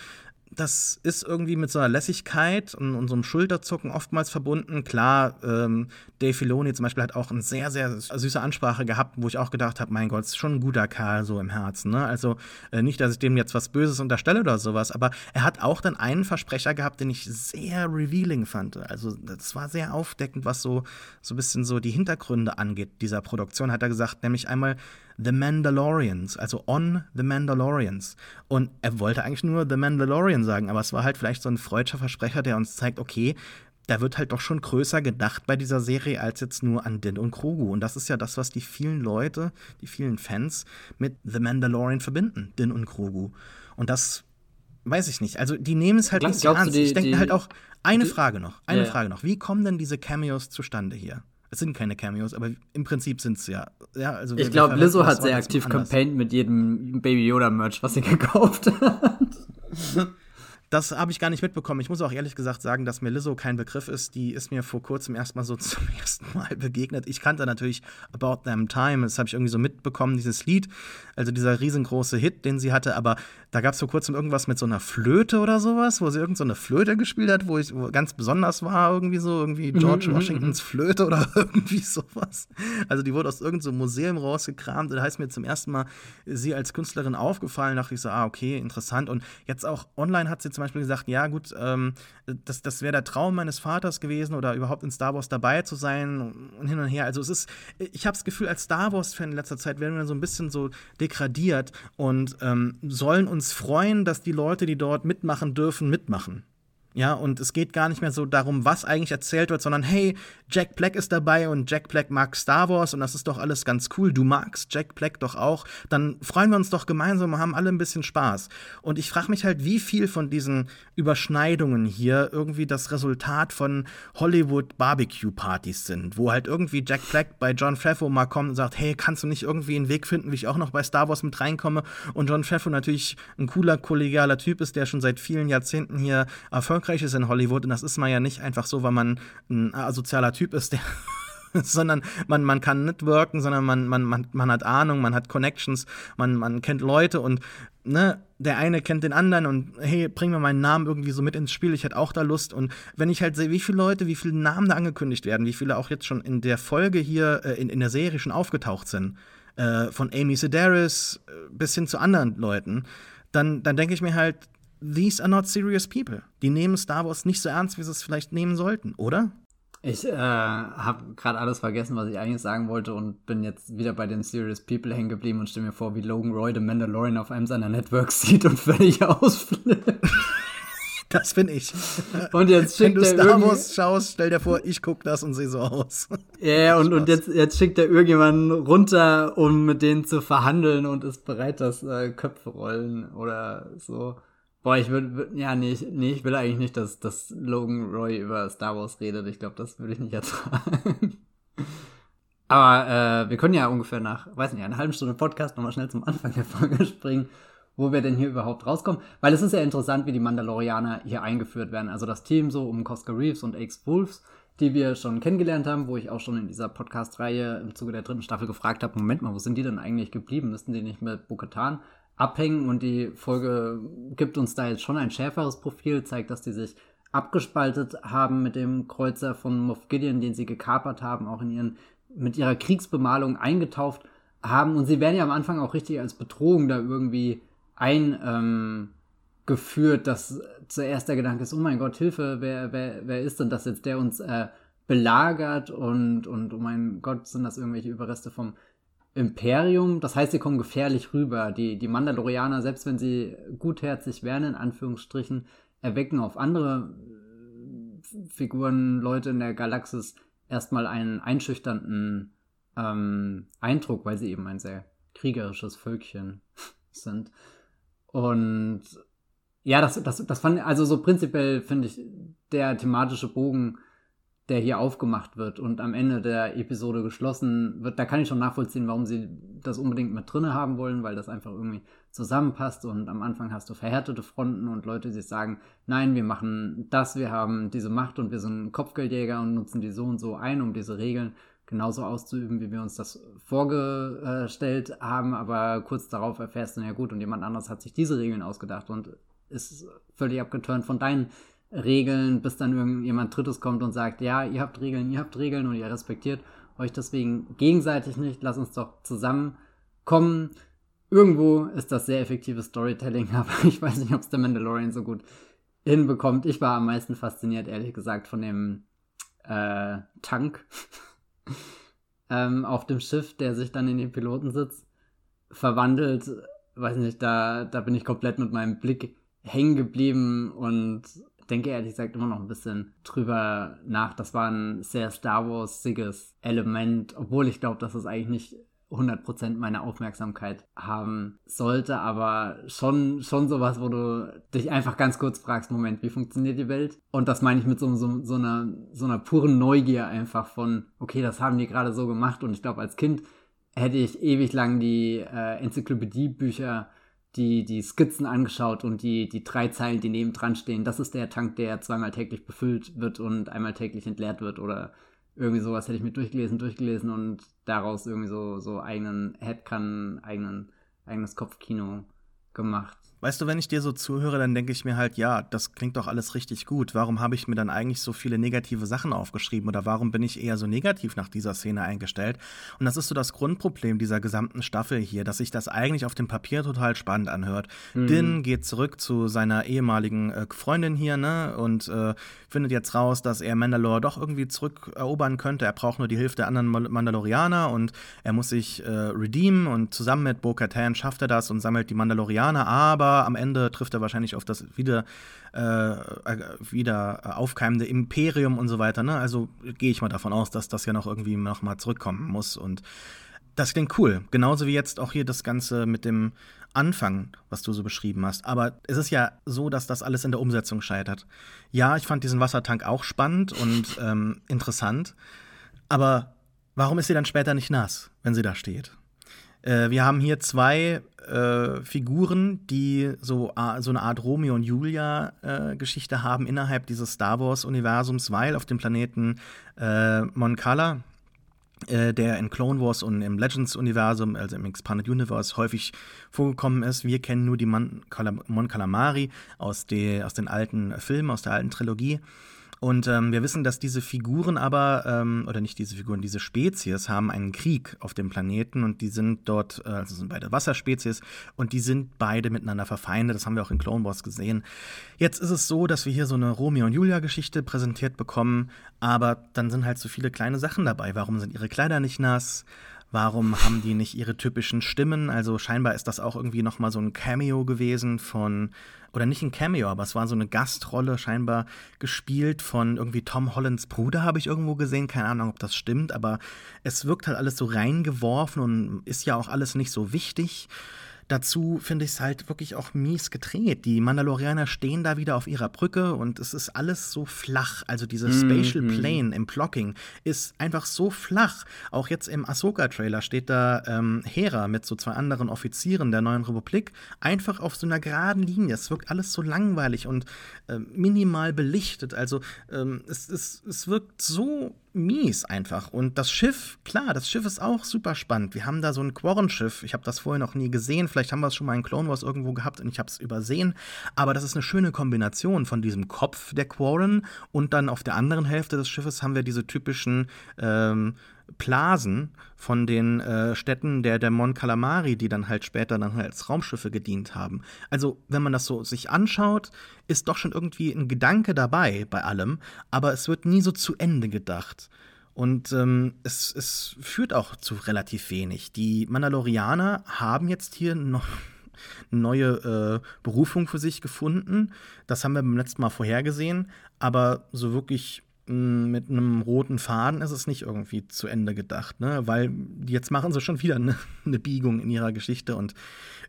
das ist irgendwie mit so einer Lässigkeit und, und so Schulterzucken oftmals verbunden. Klar, ähm, Dave Filoni zum Beispiel hat auch eine sehr, sehr süße Ansprache gehabt, wo ich auch gedacht habe, mein Gott, ist schon ein guter Kerl so im Herzen. Ne? Also äh, nicht, dass ich dem jetzt was Böses unterstelle oder sowas, aber er hat auch dann einen Versprecher gehabt, den ich sehr revealing fand. Also das war sehr aufdeckend, was so, so ein bisschen so die Hintergründe angeht dieser Produktion, hat er gesagt, nämlich einmal The Mandalorians, also on The Mandalorians. Und er wollte eigentlich nur The Mandalorian sagen, aber es war halt vielleicht so ein freudscher Versprecher, der uns zeigt, okay, da wird halt doch schon größer gedacht bei dieser Serie als jetzt nur an Din und Krogu. Und das ist ja das, was die vielen Leute, die vielen Fans mit The Mandalorian verbinden, Din und Krogu. Und das weiß ich nicht. Also die nehmen es halt Glaub- nicht ernst. die- ich denke halt auch, eine die- Frage noch, eine ja. Frage noch. Wie kommen denn diese Cameos zustande hier? Es sind keine Cameos, aber im Prinzip sind es ja. ja also Ich glaube, Lizzo hat sehr aktiv campaigned mit jedem Baby Yoda-Merch, was sie gekauft hat. Das habe ich gar nicht mitbekommen. Ich muss auch ehrlich gesagt sagen, dass mir Lizzo kein Begriff ist. Die ist mir vor kurzem erstmal so zum ersten Mal begegnet. Ich kannte natürlich About Them Time. Das habe ich irgendwie so mitbekommen, dieses Lied. Also dieser riesengroße Hit, den sie hatte. Aber da gab es vor kurzem irgendwas mit so einer Flöte oder sowas, wo sie irgend so eine Flöte gespielt hat, wo ich wo ganz besonders war, irgendwie so, irgendwie George Washingtons Flöte oder irgendwie sowas. Also die wurde aus irgendeinem so Museum rausgekramt. Und da ist mir zum ersten Mal sie als Künstlerin aufgefallen. Da dachte ich so, ah, okay, interessant. Und jetzt auch online hat sie zum Beispiel gesagt, ja gut, ähm, das, das wäre der Traum meines Vaters gewesen oder überhaupt in Star Wars dabei zu sein und hin und her. Also es ist, ich habe das Gefühl, als Star Wars-Fan in letzter Zeit werden wir so ein bisschen so degradiert und ähm, sollen uns freuen, dass die Leute, die dort mitmachen dürfen, mitmachen. Ja, und es geht gar nicht mehr so darum, was eigentlich erzählt wird, sondern hey, Jack Black ist dabei und Jack Black mag Star Wars und das ist doch alles ganz cool. Du magst Jack Black doch auch. Dann freuen wir uns doch gemeinsam und haben alle ein bisschen Spaß. Und ich frage mich halt, wie viel von diesen Überschneidungen hier irgendwie das Resultat von Hollywood Barbecue Partys sind, wo halt irgendwie Jack Black bei John Favreau mal kommt und sagt, hey, kannst du nicht irgendwie einen Weg finden, wie ich auch noch bei Star Wars mit reinkomme? Und John Favreau natürlich ein cooler, kollegialer Typ ist, der schon seit vielen Jahrzehnten hier erfolgreich ist in Hollywood. Und das ist man ja nicht einfach so, weil man ein asozialer Typ ist, der sondern man, man kann networken, sondern man, man, man, man hat Ahnung, man hat Connections, man, man kennt Leute und ne, der eine kennt den anderen und hey, bring mir meinen Namen irgendwie so mit ins Spiel, ich hätte auch da Lust. Und wenn ich halt sehe, wie viele Leute, wie viele Namen da angekündigt werden, wie viele auch jetzt schon in der Folge hier, äh, in, in der Serie schon aufgetaucht sind, äh, von Amy Sedaris äh, bis hin zu anderen Leuten, dann, dann denke ich mir halt, these are not serious people. Die nehmen Star Wars nicht so ernst, wie sie es vielleicht nehmen sollten, oder? Ich äh, habe gerade alles vergessen, was ich eigentlich sagen wollte und bin jetzt wieder bei den Serious People hängen geblieben und stelle mir vor, wie Logan Roy den Mandalorian auf einem seiner Networks sieht und völlig ausflippt. Das bin ich. Und jetzt schickt Wenn du Star irgendwie- Wars schaust, stell dir vor, ich guck das und sehe so aus. Ja, ja, und, und jetzt, jetzt schickt er irgendjemanden runter, um mit denen zu verhandeln und ist bereit, dass äh, Köpfe rollen oder so. Boah, ich würde, ja, nee ich, nee, ich will eigentlich nicht, dass, dass Logan Roy über Star Wars redet. Ich glaube, das würde ich nicht ertragen. Aber äh, wir können ja ungefähr nach, weiß nicht, einer halben Stunde Podcast nochmal schnell zum Anfang der Folge springen, wo wir denn hier überhaupt rauskommen. Weil es ist ja interessant, wie die Mandalorianer hier eingeführt werden. Also das Team so um Cosca Reeves und Ace Wolves, die wir schon kennengelernt haben, wo ich auch schon in dieser Podcast-Reihe im Zuge der dritten Staffel gefragt habe, Moment mal, wo sind die denn eigentlich geblieben? Müssten die nicht mit Bo-Katan abhängen? Und die Folge gibt uns da jetzt schon ein schärferes Profil, zeigt, dass die sich abgespaltet haben mit dem Kreuzer von Moff Gideon, den sie gekapert haben, auch in ihren, mit ihrer Kriegsbemalung eingetauft haben. Und sie werden ja am Anfang auch richtig als Bedrohung da irgendwie ein, ähm, dass zuerst der Gedanke ist, oh mein Gott, Hilfe, wer, wer, wer ist denn das jetzt, der uns äh, belagert und, und oh mein Gott, sind das irgendwelche Überreste vom Imperium? Das heißt, sie kommen gefährlich rüber. Die, die Mandalorianer, selbst wenn sie gutherzig wären, in Anführungsstrichen, erwecken auf andere äh, Figuren, Leute in der Galaxis erstmal einen einschüchternden ähm, Eindruck, weil sie eben ein sehr kriegerisches Völkchen sind. Und ja, das, das, das fand, also so prinzipiell finde ich der thematische Bogen, der hier aufgemacht wird und am Ende der Episode geschlossen wird, da kann ich schon nachvollziehen, warum sie das unbedingt mit drinne haben wollen, weil das einfach irgendwie zusammenpasst und am Anfang hast du verhärtete Fronten und Leute, die sagen, nein, wir machen das, wir haben diese Macht und wir sind Kopfgeldjäger und nutzen die so und so ein, um diese Regeln genauso auszuüben, wie wir uns das vorgestellt haben, aber kurz darauf erfährst du, ja gut, und jemand anderes hat sich diese Regeln ausgedacht und ist völlig abgeturnt von deinen Regeln, bis dann irgendjemand Drittes kommt und sagt, ja, ihr habt Regeln, ihr habt Regeln und ihr respektiert euch deswegen gegenseitig nicht, lass uns doch zusammenkommen. Irgendwo ist das sehr effektives Storytelling, aber ich weiß nicht, ob es der Mandalorian so gut hinbekommt. Ich war am meisten fasziniert, ehrlich gesagt, von dem äh, Tank ähm, auf dem Schiff, der sich dann in den Pilotensitz verwandelt. Weiß nicht, da, da bin ich komplett mit meinem Blick hängen geblieben und denke ehrlich gesagt immer noch ein bisschen drüber nach. Das war ein sehr Star Wars-siges Element, obwohl ich glaube, dass es eigentlich nicht 100% meiner Aufmerksamkeit haben sollte, aber schon, schon sowas, wo du dich einfach ganz kurz fragst, Moment, wie funktioniert die Welt? Und das meine ich mit so, so, so, einer, so einer puren Neugier einfach von, okay, das haben die gerade so gemacht und ich glaube, als Kind hätte ich ewig lang die äh, Enzyklopädiebücher die, die Skizzen angeschaut und die, die drei Zeilen, die neben dran stehen, das ist der Tank, der zweimal täglich befüllt wird und einmal täglich entleert wird oder irgendwie sowas hätte ich mir durchgelesen, durchgelesen und daraus irgendwie so, so eigenen Headcan, eigenen, eigenes Kopfkino gemacht. Weißt du, wenn ich dir so zuhöre, dann denke ich mir halt, ja, das klingt doch alles richtig gut. Warum habe ich mir dann eigentlich so viele negative Sachen aufgeschrieben oder warum bin ich eher so negativ nach dieser Szene eingestellt? Und das ist so das Grundproblem dieser gesamten Staffel hier, dass sich das eigentlich auf dem Papier total spannend anhört. Mhm. Din geht zurück zu seiner ehemaligen äh, Freundin hier, ne, und äh, findet jetzt raus, dass er Mandalore doch irgendwie zurückerobern könnte. Er braucht nur die Hilfe der anderen Mandalorianer und er muss sich äh, redeemen und zusammen mit Bo-Katan schafft er das und sammelt die Mandalorianer, aber am Ende trifft er wahrscheinlich auf das wieder, äh, wieder aufkeimende Imperium und so weiter. Ne? Also gehe ich mal davon aus, dass das ja noch irgendwie noch mal zurückkommen muss. Und das klingt cool. Genauso wie jetzt auch hier das Ganze mit dem Anfang, was du so beschrieben hast. Aber es ist ja so, dass das alles in der Umsetzung scheitert. Ja, ich fand diesen Wassertank auch spannend und ähm, interessant. Aber warum ist sie dann später nicht nass, wenn sie da steht? Äh, wir haben hier zwei äh, Figuren, die so, so eine Art Romeo und Julia-Geschichte äh, haben innerhalb dieses Star Wars-Universums, weil auf dem Planeten äh, Mon Cala, äh, der in Clone Wars und im Legends-Universum, also im Expanded Universe, häufig vorgekommen ist. Wir kennen nur die Mon, Calam Mon Calamari aus, de, aus den alten Filmen, aus der alten Trilogie. Und ähm, wir wissen, dass diese Figuren aber, ähm, oder nicht diese Figuren, diese Spezies haben einen Krieg auf dem Planeten und die sind dort, äh, also sind beide Wasserspezies und die sind beide miteinander verfeindet. Das haben wir auch in Clone Wars gesehen. Jetzt ist es so, dass wir hier so eine Romeo und Julia-Geschichte präsentiert bekommen, aber dann sind halt so viele kleine Sachen dabei. Warum sind ihre Kleider nicht nass? Warum haben die nicht ihre typischen Stimmen? Also scheinbar ist das auch irgendwie noch mal so ein Cameo gewesen von oder nicht ein Cameo, aber es war so eine Gastrolle scheinbar gespielt von irgendwie Tom Hollands Bruder habe ich irgendwo gesehen, keine Ahnung, ob das stimmt, aber es wirkt halt alles so reingeworfen und ist ja auch alles nicht so wichtig. Dazu finde ich es halt wirklich auch mies gedreht. Die Mandalorianer stehen da wieder auf ihrer Brücke und es ist alles so flach. Also dieses mhm. Spatial Plane im Blocking ist einfach so flach. Auch jetzt im Ahsoka-Trailer steht da ähm, Hera mit so zwei anderen Offizieren der neuen Republik einfach auf so einer geraden Linie. Es wirkt alles so langweilig und äh, minimal belichtet. Also ähm, es, es, es wirkt so mies einfach. Und das Schiff, klar, das Schiff ist auch super spannend. Wir haben da so ein Quarren-Schiff. Ich habe das vorher noch nie gesehen. Vielleicht haben wir es schon mal in Clone Wars irgendwo gehabt und ich habe es übersehen. Aber das ist eine schöne Kombination von diesem Kopf der Quarren und dann auf der anderen Hälfte des Schiffes haben wir diese typischen ähm, Plasen von den äh, Städten der, der Mon Calamari, die dann halt später dann halt als Raumschiffe gedient haben. Also, wenn man das so sich anschaut, ist doch schon irgendwie ein Gedanke dabei bei allem, aber es wird nie so zu Ende gedacht. Und ähm, es, es führt auch zu relativ wenig. Die Mandalorianer haben jetzt hier noch neue äh, Berufung für sich gefunden. Das haben wir beim letzten Mal vorhergesehen, aber so wirklich mit einem roten Faden ist es nicht irgendwie zu Ende gedacht, ne? Weil jetzt machen sie schon wieder eine, eine, Biegung in ihrer Geschichte und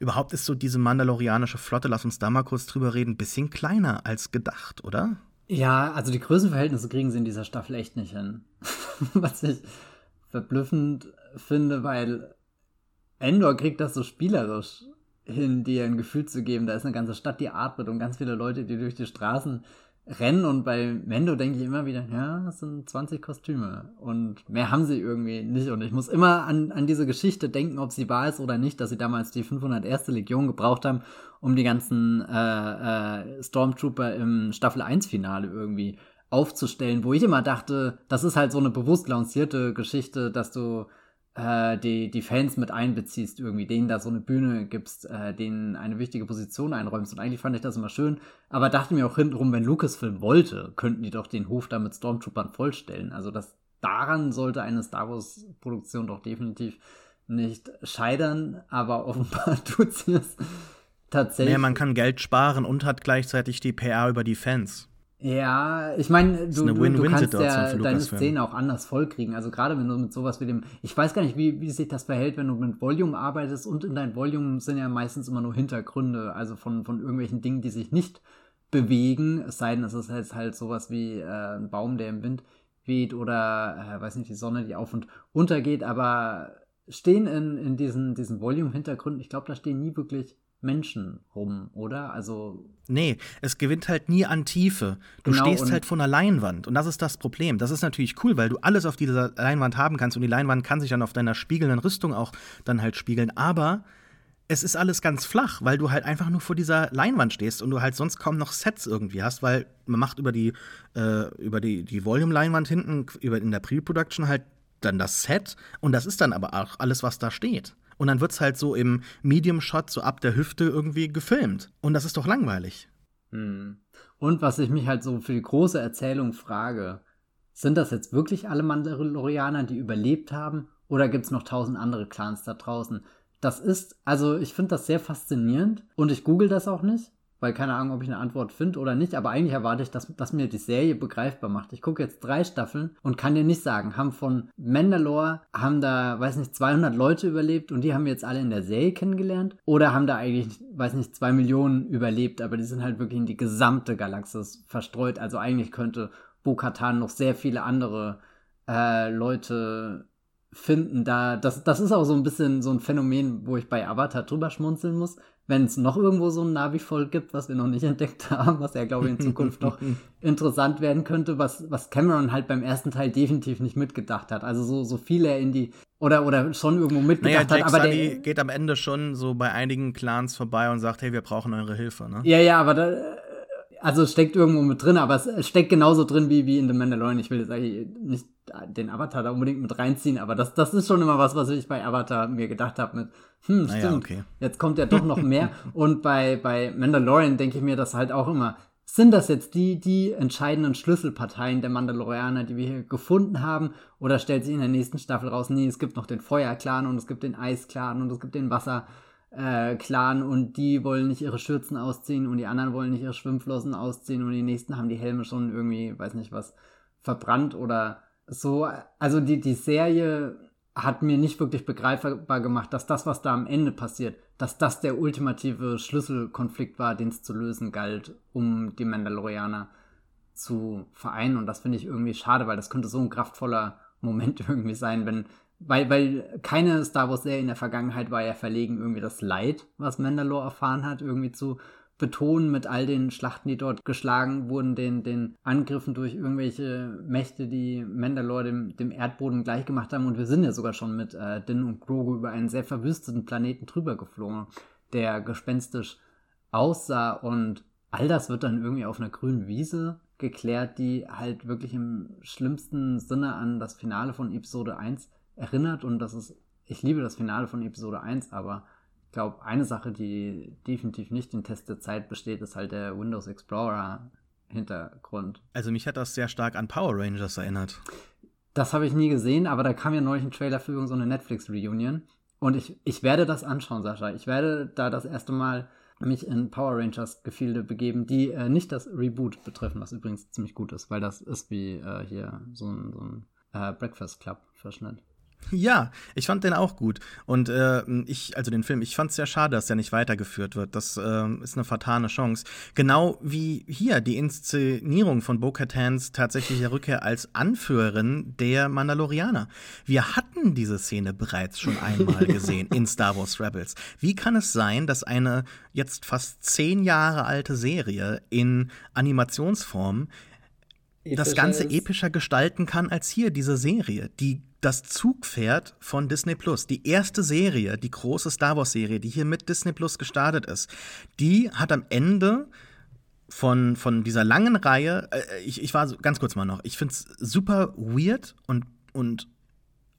überhaupt ist so diese mandalorianische Flotte, lass uns da mal kurz drüber reden, ein bisschen kleiner als gedacht, oder? Ja, also die Größenverhältnisse kriegen sie in dieser Staffel echt nicht hin. Was ich verblüffend finde, weil Endor kriegt das so spielerisch hin, dir ein Gefühl zu geben. Da ist eine ganze Stadt, die atmet und ganz viele Leute, die durch die Straßen Rennen und bei Mendo denke ich immer wieder, ja, das sind 20 Kostüme und mehr haben sie irgendwie nicht und ich muss immer an, an diese Geschichte denken, ob sie wahr ist oder nicht, dass sie damals die 501. Legion gebraucht haben, um die ganzen äh, äh, Stormtrooper im Staffel 1 Finale irgendwie aufzustellen, wo ich immer dachte, das ist halt so eine bewusst lancierte Geschichte, dass du äh, die, die Fans mit einbeziehst, irgendwie, denen da so eine Bühne gibst, äh, denen eine wichtige Position einräumst. Und eigentlich fand ich das immer schön, aber dachte mir auch hintenrum, wenn Lucasfilm wollte, könnten die doch den Hof da mit Stormtroopern vollstellen. Also das daran sollte eine Star Wars-Produktion doch definitiv nicht scheitern, aber offenbar tut sie es tatsächlich. Ja, man kann Geld sparen und hat gleichzeitig die PR über die Fans. Ja, ich meine, du, du, du kannst ja deine Szene auch anders vollkriegen. Also gerade wenn du mit sowas wie dem, ich weiß gar nicht, wie, wie sich das verhält, wenn du mit Volume arbeitest und in dein Volume sind ja meistens immer nur Hintergründe, also von, von irgendwelchen Dingen, die sich nicht bewegen, es sei denn, es ist jetzt halt sowas wie äh, ein Baum, der im Wind weht oder, äh, weiß nicht, die Sonne, die auf und untergeht, aber stehen in, in diesen, diesen Volume-Hintergründen, ich glaube, da stehen nie wirklich Menschen rum, oder? Also. Nee, es gewinnt halt nie an Tiefe. Du genau, stehst halt vor einer Leinwand und das ist das Problem. Das ist natürlich cool, weil du alles auf dieser Leinwand haben kannst und die Leinwand kann sich dann auf deiner spiegelnden Rüstung auch dann halt spiegeln. Aber es ist alles ganz flach, weil du halt einfach nur vor dieser Leinwand stehst und du halt sonst kaum noch Sets irgendwie hast, weil man macht über die, äh, über die, die Volume-Leinwand hinten, über in der Pre-Production halt dann das Set und das ist dann aber auch alles, was da steht. Und dann wird es halt so im Medium-Shot, so ab der Hüfte irgendwie gefilmt. Und das ist doch langweilig. Hm. Und was ich mich halt so für die große Erzählung frage, sind das jetzt wirklich alle Mandalorianer, die überlebt haben? Oder gibt es noch tausend andere Clans da draußen? Das ist, also ich finde das sehr faszinierend und ich google das auch nicht weil keine Ahnung, ob ich eine Antwort finde oder nicht, aber eigentlich erwarte ich, dass, dass mir die Serie begreifbar macht. Ich gucke jetzt drei Staffeln und kann dir nicht sagen, haben von Mandalore, haben da, weiß nicht, 200 Leute überlebt und die haben jetzt alle in der Serie kennengelernt oder haben da eigentlich, weiß nicht, zwei Millionen überlebt, aber die sind halt wirklich in die gesamte Galaxis verstreut. Also eigentlich könnte Bo-Katan noch sehr viele andere äh, Leute finden. Da, das, das ist auch so ein bisschen so ein Phänomen, wo ich bei Avatar drüber schmunzeln muss wenn es noch irgendwo so ein Navi-Volk gibt, was wir noch nicht entdeckt haben, was ja, glaube ich, in Zukunft noch interessant werden könnte, was, was Cameron halt beim ersten Teil definitiv nicht mitgedacht hat. Also so, so viel er in die, oder, oder schon irgendwo mitgedacht naja, hat. Aber Sully der geht am Ende schon so bei einigen Clans vorbei und sagt, hey, wir brauchen eure Hilfe, ne? Ja, ja, aber da, also es steckt irgendwo mit drin, aber es steckt genauso drin wie, wie in The Mandalorian. Ich will jetzt eigentlich nicht den Avatar da unbedingt mit reinziehen, aber das, das ist schon immer was, was ich bei Avatar mir gedacht habe mit, hm, stimmt, ja, okay. jetzt kommt ja doch noch mehr. Und bei, bei Mandalorian denke ich mir das halt auch immer, sind das jetzt die, die entscheidenden Schlüsselparteien der Mandalorianer, die wir hier gefunden haben? Oder stellt sich in der nächsten Staffel raus, nee, es gibt noch den Feuerclan und es gibt den Eisklan und es gibt den Wasserclan und die wollen nicht ihre Schürzen ausziehen und die anderen wollen nicht ihre Schwimmflossen ausziehen und die nächsten haben die Helme schon irgendwie, weiß nicht was, verbrannt oder so. Also die, die Serie hat mir nicht wirklich begreifbar gemacht, dass das, was da am Ende passiert, dass das der ultimative Schlüsselkonflikt war, den es zu lösen galt, um die Mandalorianer zu vereinen. Und das finde ich irgendwie schade, weil das könnte so ein kraftvoller Moment irgendwie sein, wenn, weil, weil keine Star Wars-Serie in der Vergangenheit war ja verlegen, irgendwie das Leid, was Mandalore erfahren hat, irgendwie zu betonen mit all den Schlachten, die dort geschlagen wurden, den, den Angriffen durch irgendwelche Mächte, die Mandalore dem, dem Erdboden gleichgemacht haben. Und wir sind ja sogar schon mit äh, Din und Grogu über einen sehr verwüsteten Planeten drüber geflogen, der gespenstisch aussah. Und all das wird dann irgendwie auf einer grünen Wiese geklärt, die halt wirklich im schlimmsten Sinne an das Finale von Episode 1 erinnert. Und das ist, ich liebe das Finale von Episode 1, aber ich glaube, eine Sache, die definitiv nicht den Test der Zeit besteht, ist halt der Windows Explorer Hintergrund. Also mich hat das sehr stark an Power Rangers erinnert. Das habe ich nie gesehen, aber da kam ja neulich ein Trailer für so eine Netflix-Reunion. Und ich, ich werde das anschauen, Sascha. Ich werde da das erste Mal mich in Power Rangers Gefilde begeben, die äh, nicht das Reboot betreffen, was übrigens ziemlich gut ist, weil das ist wie äh, hier so ein, so ein äh, Breakfast Club Verschnitt. Ja, ich fand den auch gut. Und äh, ich, also den Film, ich fand es sehr schade, dass der nicht weitergeführt wird. Das äh, ist eine fatale Chance. Genau wie hier die Inszenierung von Bo-Katans tatsächliche Rückkehr als Anführerin der Mandalorianer. Wir hatten diese Szene bereits schon einmal gesehen in Star Wars Rebels. Wie kann es sein, dass eine jetzt fast zehn Jahre alte Serie in Animationsform das Ganze epischer gestalten kann als hier diese Serie, die das Zugpferd von Disney Plus, die erste Serie, die große Star Wars Serie, die hier mit Disney Plus gestartet ist, die hat am Ende von, von dieser langen Reihe, äh, ich, ich war ganz kurz mal noch, ich finde es super weird und, und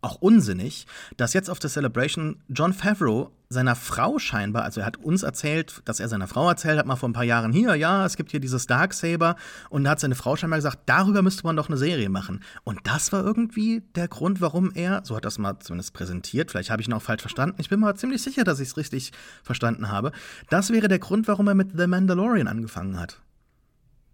auch unsinnig, dass jetzt auf der Celebration John Favreau seiner Frau scheinbar, also er hat uns erzählt, dass er seiner Frau erzählt hat, mal vor ein paar Jahren hier, ja, es gibt hier dieses Darksaber und da hat seine Frau scheinbar gesagt, darüber müsste man doch eine Serie machen. Und das war irgendwie der Grund, warum er, so hat das mal zumindest präsentiert, vielleicht habe ich ihn auch falsch verstanden, ich bin mir ziemlich sicher, dass ich es richtig verstanden habe, das wäre der Grund, warum er mit The Mandalorian angefangen hat.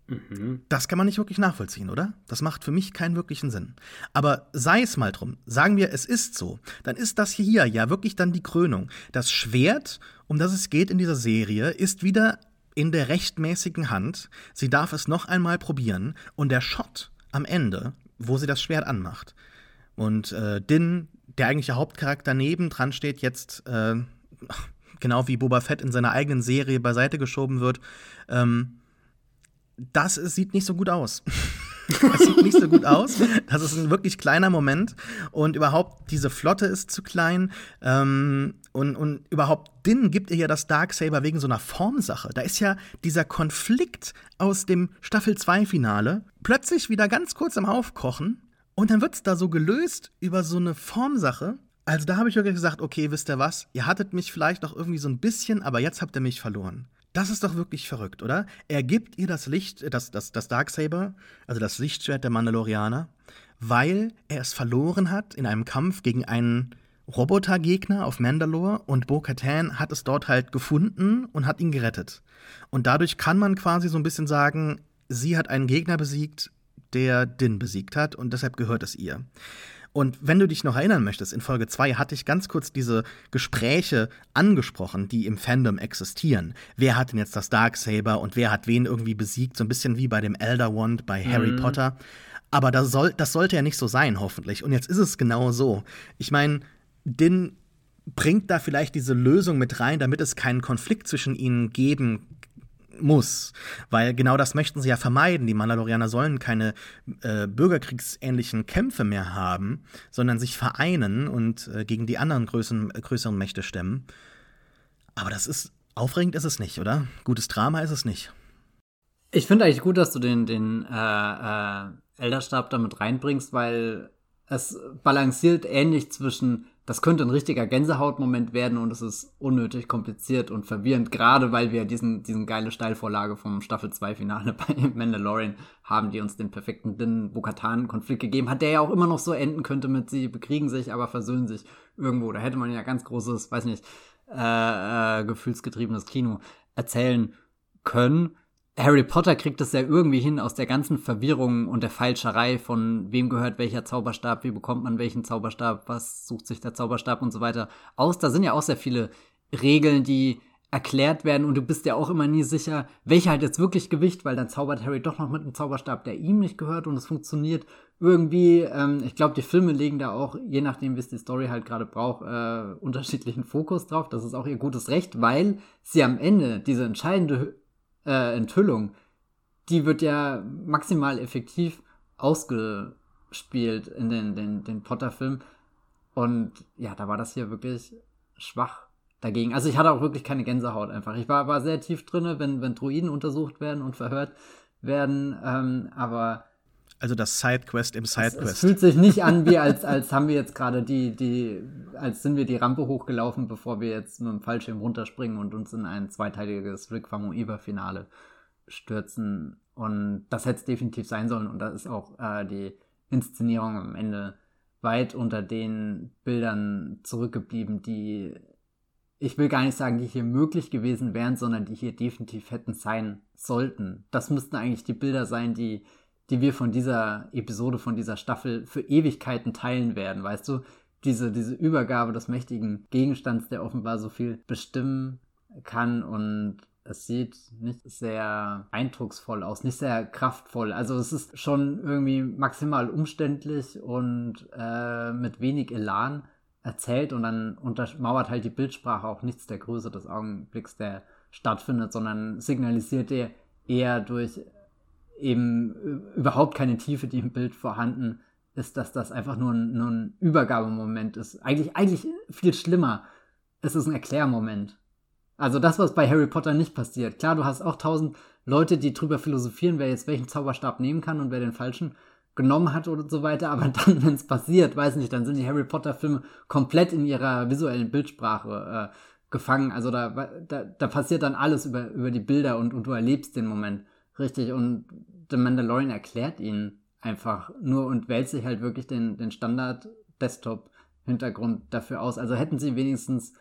Mhm. Das kann man nicht wirklich nachvollziehen, oder? Das macht für mich keinen wirklichen Sinn. Aber sei es mal drum, sagen wir, es ist so, dann ist das hier ja wirklich dann die Krönung. Das Schwert, um das es geht in dieser Serie, ist wieder in der rechtmäßigen Hand. Sie darf es noch einmal probieren und der Shot am Ende, wo sie das Schwert anmacht. Und äh, Din, der eigentliche Hauptcharakter neben dran steht, jetzt äh, genau wie Boba Fett in seiner eigenen Serie beiseite geschoben wird. Ähm, das sieht nicht so gut aus. das sieht nicht so gut aus. Das ist ein wirklich kleiner Moment. Und überhaupt, diese Flotte ist zu klein. Ähm, und, und überhaupt, Din gibt ihr ja das Darksaber wegen so einer Formsache. Da ist ja dieser Konflikt aus dem Staffel 2-Finale plötzlich wieder ganz kurz am Aufkochen. Und dann wird es da so gelöst über so eine Formsache. Also da habe ich wirklich gesagt, okay, wisst ihr was? Ihr hattet mich vielleicht noch irgendwie so ein bisschen, aber jetzt habt ihr mich verloren. Das ist doch wirklich verrückt, oder? Er gibt ihr das Licht, das, das, das Darksaber, also das Lichtschwert der Mandalorianer, weil er es verloren hat in einem Kampf gegen einen Robotergegner auf Mandalore und Bo-Katan hat es dort halt gefunden und hat ihn gerettet. Und dadurch kann man quasi so ein bisschen sagen, sie hat einen Gegner besiegt, der Din besiegt hat und deshalb gehört es ihr. Und wenn du dich noch erinnern möchtest, in Folge 2 hatte ich ganz kurz diese Gespräche angesprochen, die im Fandom existieren. Wer hat denn jetzt das Darksaber und wer hat wen irgendwie besiegt? So ein bisschen wie bei dem Elder Wand bei Harry mhm. Potter. Aber das, soll, das sollte ja nicht so sein, hoffentlich. Und jetzt ist es genau so. Ich meine, Din bringt da vielleicht diese Lösung mit rein, damit es keinen Konflikt zwischen ihnen geben muss. Weil genau das möchten sie ja vermeiden. Die Mandalorianer sollen keine äh, bürgerkriegsähnlichen Kämpfe mehr haben, sondern sich vereinen und äh, gegen die anderen größeren, äh, größeren Mächte stemmen. Aber das ist aufregend ist es nicht, oder? Gutes Drama ist es nicht. Ich finde eigentlich gut, dass du den, den äh, äh, Elderstab damit reinbringst, weil es balanciert ähnlich zwischen, das könnte ein richtiger Gänsehautmoment werden und es ist unnötig kompliziert und verwirrend, gerade weil wir diesen, diesen geile Steilvorlage vom Staffel 2 Finale bei Mandalorian haben, die uns den perfekten Din Bukatan Konflikt gegeben hat, der ja auch immer noch so enden könnte mit sie bekriegen sich, aber versöhnen sich irgendwo. Da hätte man ja ganz großes, weiß nicht, äh, äh, gefühlsgetriebenes Kino erzählen können. Harry Potter kriegt es ja irgendwie hin aus der ganzen Verwirrung und der Falscherei von wem gehört welcher Zauberstab, wie bekommt man welchen Zauberstab, was sucht sich der Zauberstab und so weiter aus. Da sind ja auch sehr viele Regeln, die erklärt werden und du bist ja auch immer nie sicher, welcher hat jetzt wirklich Gewicht, weil dann zaubert Harry doch noch mit einem Zauberstab, der ihm nicht gehört und es funktioniert irgendwie. Ähm, ich glaube, die Filme legen da auch, je nachdem, wie es die Story halt gerade braucht, äh, unterschiedlichen Fokus drauf. Das ist auch ihr gutes Recht, weil sie am Ende diese entscheidende äh, Enthüllung, die wird ja maximal effektiv ausgespielt in den, den, den Potter-Film. Und ja, da war das hier wirklich schwach dagegen. Also ich hatte auch wirklich keine Gänsehaut einfach. Ich war, war sehr tief drinne, wenn, wenn Druiden untersucht werden und verhört werden, ähm, aber also das Sidequest im Sidequest. Es, es fühlt sich nicht an, wie als, als haben wir jetzt gerade die, die, als sind wir die Rampe hochgelaufen, bevor wir jetzt mit dem Fallschirm runterspringen und uns in ein zweiteiliges Rick Famuyiwa-Finale stürzen. Und das hätte es definitiv sein sollen. Und da ist auch äh, die Inszenierung am Ende weit unter den Bildern zurückgeblieben, die ich will gar nicht sagen, die hier möglich gewesen wären, sondern die hier definitiv hätten sein sollten. Das müssten eigentlich die Bilder sein, die die wir von dieser Episode, von dieser Staffel für Ewigkeiten teilen werden, weißt du? Diese, diese Übergabe des mächtigen Gegenstands, der offenbar so viel bestimmen kann und es sieht nicht sehr eindrucksvoll aus, nicht sehr kraftvoll. Also es ist schon irgendwie maximal umständlich und äh, mit wenig Elan erzählt und dann untermauert halt die Bildsprache auch nichts der Größe des Augenblicks, der stattfindet, sondern signalisiert er eher durch eben überhaupt keine Tiefe, die im Bild vorhanden ist, dass das einfach nur ein, nur ein Übergabemoment ist. Eigentlich, eigentlich viel schlimmer. Es ist ein Erklärmoment. Also das, was bei Harry Potter nicht passiert. Klar, du hast auch tausend Leute, die drüber philosophieren, wer jetzt welchen Zauberstab nehmen kann und wer den falschen genommen hat oder so weiter, aber dann, wenn es passiert, weiß nicht, dann sind die Harry Potter Filme komplett in ihrer visuellen Bildsprache äh, gefangen. Also da, da, da passiert dann alles über, über die Bilder und, und du erlebst den Moment. Richtig, und The Mandalorian erklärt ihn einfach nur und wählt sich halt wirklich den, den Standard-Desktop-Hintergrund dafür aus. Also hätten sie wenigstens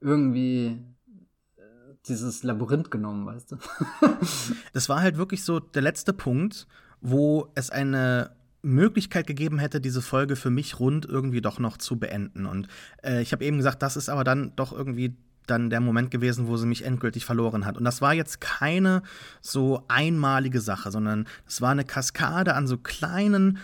irgendwie äh, dieses Labyrinth genommen, weißt du? das war halt wirklich so der letzte Punkt, wo es eine Möglichkeit gegeben hätte, diese Folge für mich rund irgendwie doch noch zu beenden. Und äh, ich habe eben gesagt, das ist aber dann doch irgendwie dann der Moment gewesen, wo sie mich endgültig verloren hat. Und das war jetzt keine so einmalige Sache, sondern es war eine Kaskade an so kleinen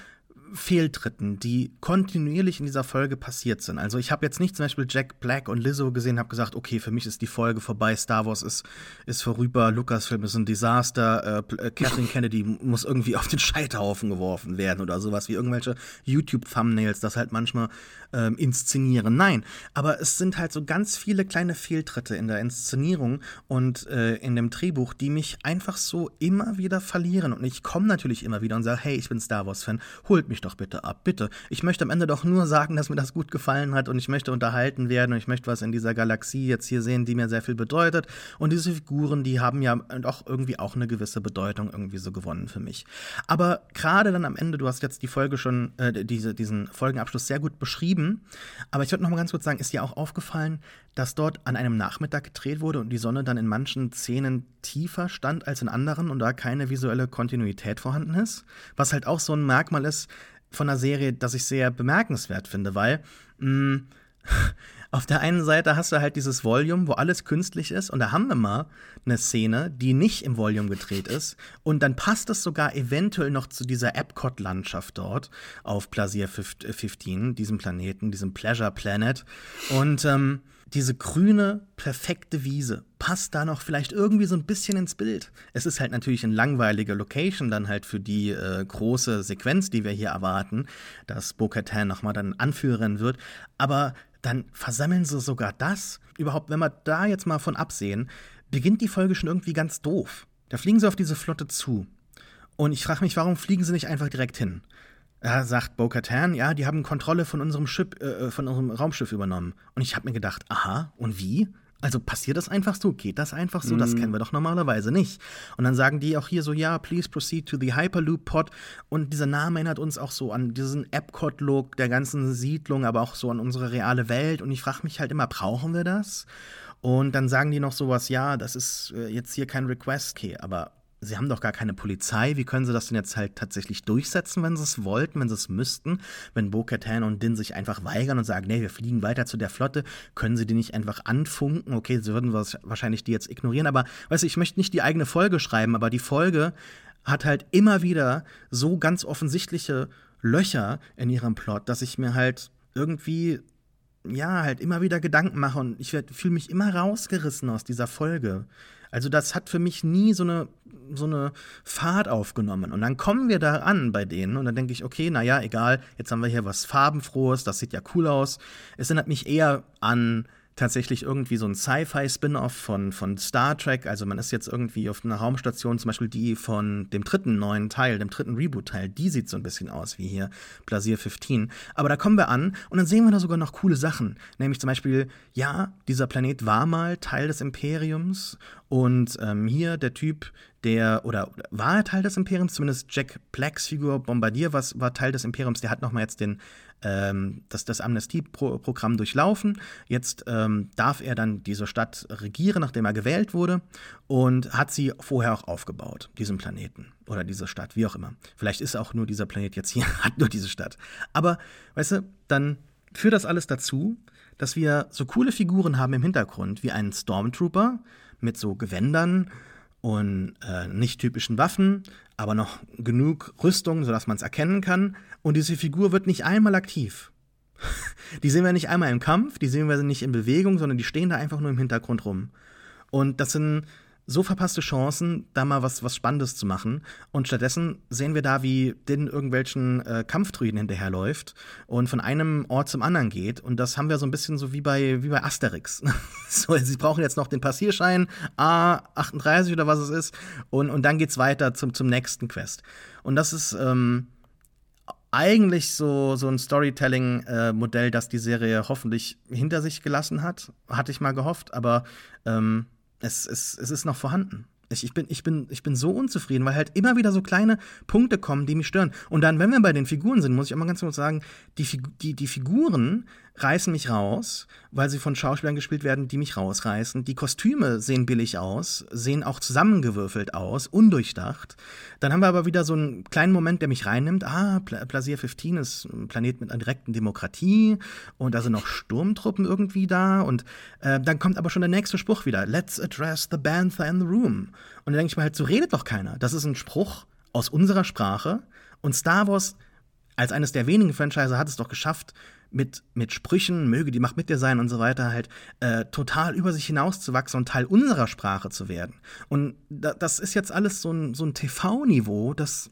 Fehltritten, die kontinuierlich in dieser Folge passiert sind. Also ich habe jetzt nicht zum Beispiel Jack Black und Lizzo gesehen, habe gesagt, okay, für mich ist die Folge vorbei, Star Wars ist, ist vorüber, Lucasfilm ist ein Desaster, äh, äh Kathleen Kennedy muss irgendwie auf den Scheiterhaufen geworfen werden oder sowas wie irgendwelche YouTube-Thumbnails, das halt manchmal ähm, inszenieren. Nein, aber es sind halt so ganz viele kleine Fehltritte in der Inszenierung und äh, in dem Drehbuch, die mich einfach so immer wieder verlieren. Und ich komme natürlich immer wieder und sage, hey, ich bin Star Wars-Fan, holt mich doch bitte ab, bitte. Ich möchte am Ende doch nur sagen, dass mir das gut gefallen hat und ich möchte unterhalten werden und ich möchte was in dieser Galaxie jetzt hier sehen, die mir sehr viel bedeutet. Und diese Figuren, die haben ja doch irgendwie auch eine gewisse Bedeutung irgendwie so gewonnen für mich. Aber gerade dann am Ende, du hast jetzt die Folge schon, äh, diese, diesen Folgenabschluss sehr gut beschrieben. Aber ich würde noch mal ganz kurz sagen, ist dir auch aufgefallen, dass dort an einem Nachmittag gedreht wurde und die Sonne dann in manchen Szenen tiefer stand als in anderen und da keine visuelle Kontinuität vorhanden ist? Was halt auch so ein Merkmal ist von der Serie, das ich sehr bemerkenswert finde, weil mh, mm, auf der einen Seite hast du halt dieses Volume, wo alles künstlich ist, und da haben wir mal eine Szene, die nicht im Volume gedreht ist, und dann passt es sogar eventuell noch zu dieser Epcot-Landschaft dort auf Plaisir 15, diesem Planeten, diesem Pleasure Planet. Und ähm, diese grüne, perfekte Wiese passt da noch vielleicht irgendwie so ein bisschen ins Bild. Es ist halt natürlich eine langweilige Location dann halt für die äh, große Sequenz, die wir hier erwarten, dass Bo-Katan nochmal dann Anführerin wird. Aber dann versammeln sie sogar das. Überhaupt, wenn wir da jetzt mal von absehen, beginnt die Folge schon irgendwie ganz doof. Da fliegen sie auf diese Flotte zu. Und ich frage mich, warum fliegen sie nicht einfach direkt hin? Da sagt Bo-Katan, ja, die haben Kontrolle von unserem Schiff, äh, von unserem Raumschiff übernommen. Und ich habe mir gedacht, aha, und wie? Also passiert das einfach so? Geht das einfach so? Mm. Das kennen wir doch normalerweise nicht. Und dann sagen die auch hier so, ja, please proceed to the Hyperloop Pod. Und dieser Name erinnert uns auch so an diesen Epcot-Look der ganzen Siedlung, aber auch so an unsere reale Welt. Und ich frage mich halt immer, brauchen wir das? Und dann sagen die noch sowas, ja, das ist äh, jetzt hier kein Request, okay, aber Sie haben doch gar keine Polizei. Wie können Sie das denn jetzt halt tatsächlich durchsetzen, wenn Sie es wollten, wenn Sie es müssten? Wenn Bo-Katan und Din sich einfach weigern und sagen, nee, wir fliegen weiter zu der Flotte, können Sie die nicht einfach anfunken? Okay, Sie würden wahrscheinlich die jetzt ignorieren, aber weißt du, ich möchte nicht die eigene Folge schreiben, aber die Folge hat halt immer wieder so ganz offensichtliche Löcher in ihrem Plot, dass ich mir halt irgendwie ja, halt immer wieder Gedanken mache und ich fühle mich immer rausgerissen aus dieser Folge. Also das hat für mich nie so eine, so eine Fahrt aufgenommen. Und dann kommen wir da an bei denen und dann denke ich, okay, naja, egal, jetzt haben wir hier was Farbenfrohes, das sieht ja cool aus. Es erinnert mich eher an tatsächlich irgendwie so ein Sci-Fi-Spin-off von, von Star Trek. Also man ist jetzt irgendwie auf einer Raumstation, zum Beispiel die von dem dritten neuen Teil, dem dritten Reboot-Teil, die sieht so ein bisschen aus wie hier Plasier 15. Aber da kommen wir an und dann sehen wir da sogar noch coole Sachen. Nämlich zum Beispiel, ja, dieser Planet war mal Teil des Imperiums und ähm, hier der Typ, der, oder war er Teil des Imperiums, zumindest Jack Blacks Figur Bombardier was, war Teil des Imperiums, der hat nochmal jetzt den, ähm, das, das Amnestieprogramm durchlaufen. Jetzt ähm, darf er dann diese Stadt regieren, nachdem er gewählt wurde und hat sie vorher auch aufgebaut, diesen Planeten oder diese Stadt, wie auch immer. Vielleicht ist auch nur dieser Planet jetzt hier, hat nur diese Stadt. Aber, weißt du, dann führt das alles dazu, dass wir so coole Figuren haben im Hintergrund, wie einen Stormtrooper, mit so Gewändern und äh, nicht typischen Waffen, aber noch genug Rüstung, sodass man es erkennen kann. Und diese Figur wird nicht einmal aktiv. die sehen wir nicht einmal im Kampf, die sehen wir nicht in Bewegung, sondern die stehen da einfach nur im Hintergrund rum. Und das sind so verpasste Chancen, da mal was, was Spannendes zu machen. Und stattdessen sehen wir da, wie Din irgendwelchen äh, Kampfdruiden hinterherläuft und von einem Ort zum anderen geht. Und das haben wir so ein bisschen so wie bei, wie bei Asterix. so, sie brauchen jetzt noch den Passierschein A38 oder was es ist. Und, und dann geht's weiter zum, zum nächsten Quest. Und das ist. Ähm, eigentlich so, so ein Storytelling-Modell, äh, das die Serie hoffentlich hinter sich gelassen hat. Hatte ich mal gehofft, aber ähm, es, es, es ist noch vorhanden. Ich, ich, bin, ich, bin, ich bin so unzufrieden, weil halt immer wieder so kleine Punkte kommen, die mich stören. Und dann, wenn wir bei den Figuren sind, muss ich auch mal ganz kurz sagen, die, die, die Figuren reißen mich raus, weil sie von Schauspielern gespielt werden, die mich rausreißen. Die Kostüme sehen billig aus, sehen auch zusammengewürfelt aus, undurchdacht. Dann haben wir aber wieder so einen kleinen Moment, der mich reinnimmt. Ah, Pla Plasier 15 ist ein Planet mit einer direkten Demokratie und da sind noch Sturmtruppen irgendwie da. Und äh, dann kommt aber schon der nächste Spruch wieder. Let's address the Banther in the room. Und dann denke ich mir halt, so redet doch keiner. Das ist ein Spruch aus unserer Sprache. Und Star Wars als eines der wenigen Franchise hat es doch geschafft, mit, mit Sprüchen, möge die Macht mit dir sein und so weiter, halt äh, total über sich hinauszuwachsen und Teil unserer Sprache zu werden. Und da, das ist jetzt alles so ein, so ein TV-Niveau, das,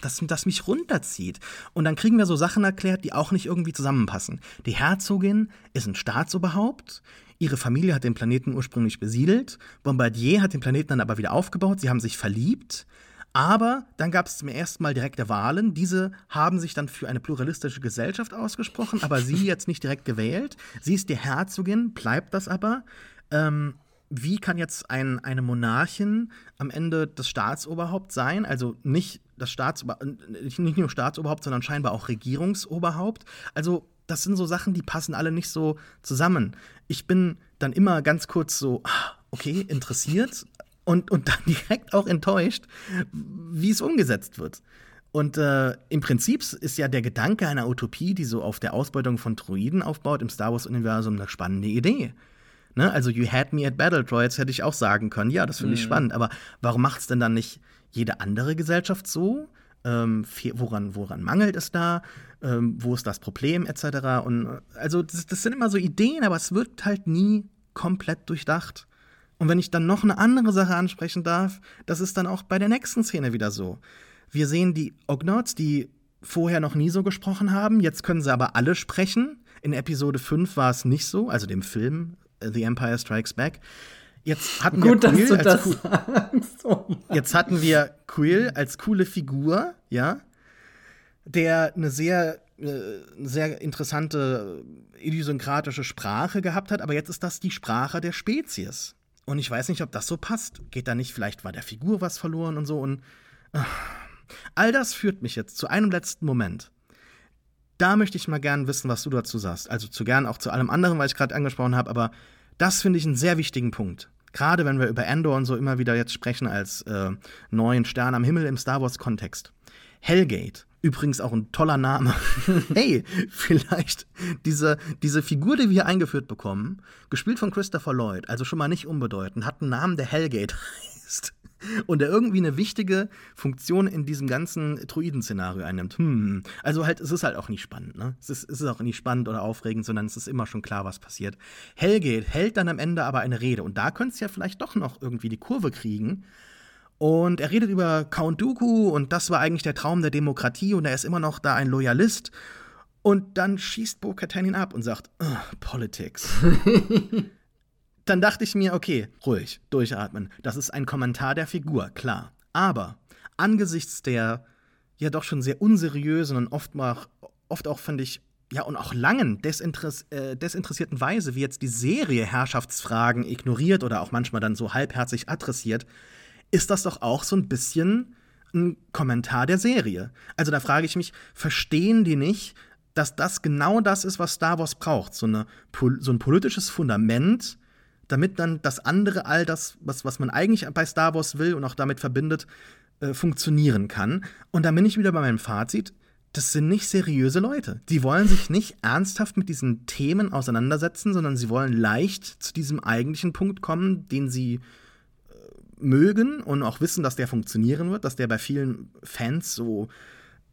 das, das mich runterzieht. Und dann kriegen wir so Sachen erklärt, die auch nicht irgendwie zusammenpassen. Die Herzogin ist ein Staatsoberhaupt. Ihre Familie hat den Planeten ursprünglich besiedelt. Bombardier hat den Planeten dann aber wieder aufgebaut. Sie haben sich verliebt. Aber dann gab es zum ersten Mal direkte Wahlen. Diese haben sich dann für eine pluralistische Gesellschaft ausgesprochen, aber sie jetzt nicht direkt gewählt. Sie ist die Herzogin, bleibt das aber. Ähm, wie kann jetzt ein, eine Monarchin am Ende das Staatsoberhaupt sein? Also nicht das Staatsoberhaupt, nicht nur Staatsoberhaupt, sondern scheinbar auch Regierungsoberhaupt. Also das sind so Sachen, die passen alle nicht so zusammen. Ich bin dann immer ganz kurz so, ah, okay, interessiert, und, und dann direkt auch enttäuscht, wie es umgesetzt wird. Und äh, im Prinzip ist ja der Gedanke einer Utopie, die so auf der Ausbeutung von Droiden aufbaut, im Star Wars-Universum eine spannende Idee. Ne? Also, you had me at Battle Droids hätte ich auch sagen können, ja, das finde ich mhm. spannend. Aber warum macht es denn dann nicht jede andere Gesellschaft so? Ähm, woran, woran mangelt es da? Ähm, wo ist das Problem, etc. Und also, das, das sind immer so Ideen, aber es wird halt nie komplett durchdacht. Und wenn ich dann noch eine andere Sache ansprechen darf, das ist dann auch bei der nächsten Szene wieder so. Wir sehen die Ognots, die vorher noch nie so gesprochen haben, jetzt können sie aber alle sprechen. In Episode 5 war es nicht so, also dem Film äh, The Empire Strikes Back. Jetzt hatten Gut, wir du als cool- sagst. Oh. Jetzt hatten wir Quill als coole Figur, ja, der eine sehr, äh, sehr interessante äh, idiosynkratische Sprache gehabt hat, aber jetzt ist das die Sprache der Spezies. Und ich weiß nicht, ob das so passt. Geht da nicht, vielleicht war der Figur was verloren und so. Und ah. all das führt mich jetzt zu einem letzten Moment. Da möchte ich mal gern wissen, was du dazu sagst. Also zu gern auch zu allem anderen, was ich gerade angesprochen habe, aber das finde ich einen sehr wichtigen Punkt. Gerade wenn wir über Endor und so immer wieder jetzt sprechen als äh, neuen Stern am Himmel im Star Wars-Kontext. Hellgate, übrigens auch ein toller Name. hey, vielleicht diese, diese Figur, die wir hier eingeführt bekommen, gespielt von Christopher Lloyd, also schon mal nicht unbedeutend, hat einen Namen, der Hellgate heißt. Und der irgendwie eine wichtige Funktion in diesem ganzen Druiden-Szenario einnimmt. Hm. Also halt, es ist halt auch nicht spannend, ne? Es ist, es ist auch nicht spannend oder aufregend, sondern es ist immer schon klar, was passiert. Hellgate hält dann am Ende aber eine Rede. Und da könnte es ja vielleicht doch noch irgendwie die Kurve kriegen. Und er redet über Count Dooku und das war eigentlich der Traum der Demokratie und er ist immer noch da ein Loyalist. Und dann schießt Bo-Katan ihn ab und sagt, "Ugh, Politics. dann dachte ich mir, okay, ruhig, durchatmen. Das ist ein Kommentar der Figur, klar. Aber angesichts der ja doch schon sehr unseriösen und oft, mal, oft auch, finde ich, ja, und auch langen, desinteress äh, desinteressierten Weise, wie jetzt die Serie Herrschaftsfragen ignoriert oder auch manchmal dann so halbherzig adressiert, ist das doch auch so ein bisschen ein Kommentar der Serie. Also da frage ich mich, verstehen die nicht, dass das genau das ist, was Star Wars braucht? So, eine, so ein politisches Fundament, damit dann das andere, all das, was, was man eigentlich bei Star Wars will und auch damit verbindet, äh, funktionieren kann. Und da bin ich wieder bei meinem Fazit. Das sind nicht seriöse Leute. Die wollen sich nicht ernsthaft mit diesen Themen auseinandersetzen, sondern sie wollen leicht zu diesem eigentlichen Punkt kommen, den sie mögen und auch wissen, dass der funktionieren wird, dass der bei vielen Fans so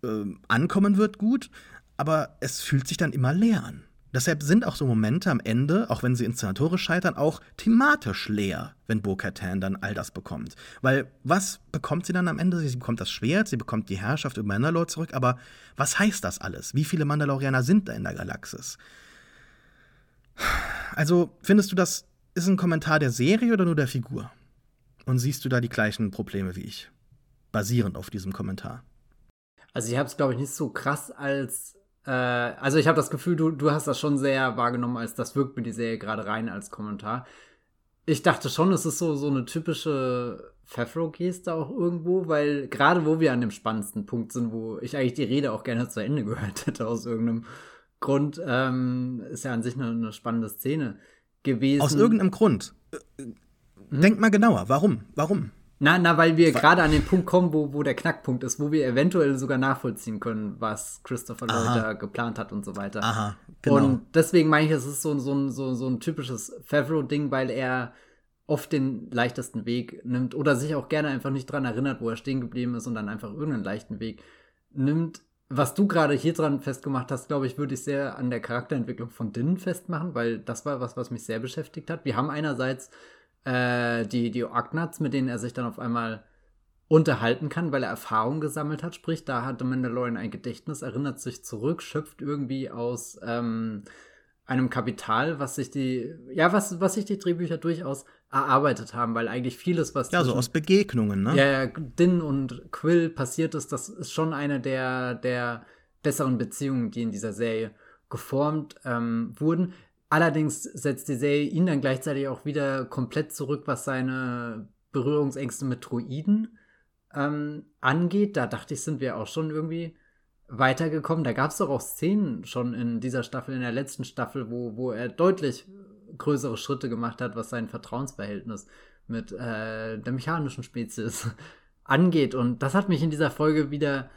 äh, ankommen wird gut. Aber es fühlt sich dann immer leer an. Deshalb sind auch so Momente am Ende, auch wenn sie inszenatorisch scheitern, auch thematisch leer, wenn Bo-Katan dann all das bekommt. Weil was bekommt sie dann am Ende? Sie bekommt das Schwert, sie bekommt die Herrschaft über Mandalore zurück, aber was heißt das alles? Wie viele Mandalorianer sind da in der Galaxis? Also, findest du, das ist ein Kommentar der Serie oder nur der Figur? Und siehst du da die gleichen Probleme wie ich? Basierend auf diesem Kommentar. Also ich habe es, glaube ich, nicht so krass als äh, also ich habe das Gefühl, du, du hast das schon sehr wahrgenommen, als das wirkt mir die Serie gerade rein als Kommentar. Ich dachte schon, es ist so, so eine typische Favreau-Geste auch irgendwo, weil gerade wo wir an dem spannendsten Punkt sind, wo ich eigentlich die Rede auch gerne zu Ende gehört hätte aus irgendeinem Grund, ähm, ist ja an sich eine, eine spannende Szene gewesen. Aus irgendeinem Grund. Äh, Denk mal genauer. Warum? Warum? Na, na, weil wir gerade an den Punkt kommen, wo, wo der Knackpunkt ist, wo wir eventuell sogar nachvollziehen können, was Christopher Lloyd da geplant hat und so weiter. Aha, genau. Und deswegen meine ich, es ist so, so, ein- so, so ein typisches Favreau-Ding, weil er oft den leichtesten Weg nimmt oder sich auch gerne einfach nicht dran erinnert, wo er stehen geblieben ist und dann einfach irgendeinen leichten Weg nimmt. Was du gerade hier dran festgemacht hast, glaube ich, würde ich sehr an der Charakterentwicklung von Din festmachen, weil das war was, was mich sehr beschäftigt hat. Wir haben einerseits äh, die, die Ognats, mit denen er sich dann auf einmal unterhalten kann, weil er Erfahrung gesammelt hat. Sprich, da hatte Mandalorian ein Gedächtnis, erinnert sich zurück, schöpft irgendwie aus ähm, einem Kapital, was sich die, ja, was, was sich die Drehbücher durchaus erarbeitet haben, weil eigentlich vieles, was Ja, so aus Begegnungen, ne? ja, ja, Din und Quill passiert ist, das ist schon eine der, der besseren Beziehungen, die in dieser Serie geformt ähm, wurden. Allerdings setzt die Serie ihn dann gleichzeitig auch wieder komplett zurück, was seine Berührungsängste mit Droiden ähm, angeht. Da dachte ich, sind wir auch schon irgendwie weitergekommen. Da gab es doch auch Szenen schon in dieser Staffel, in der letzten Staffel, wo, wo er deutlich größere Schritte gemacht hat, was sein Vertrauensverhältnis mit äh, der mechanischen Spezies angeht. Und das hat mich in dieser Folge wieder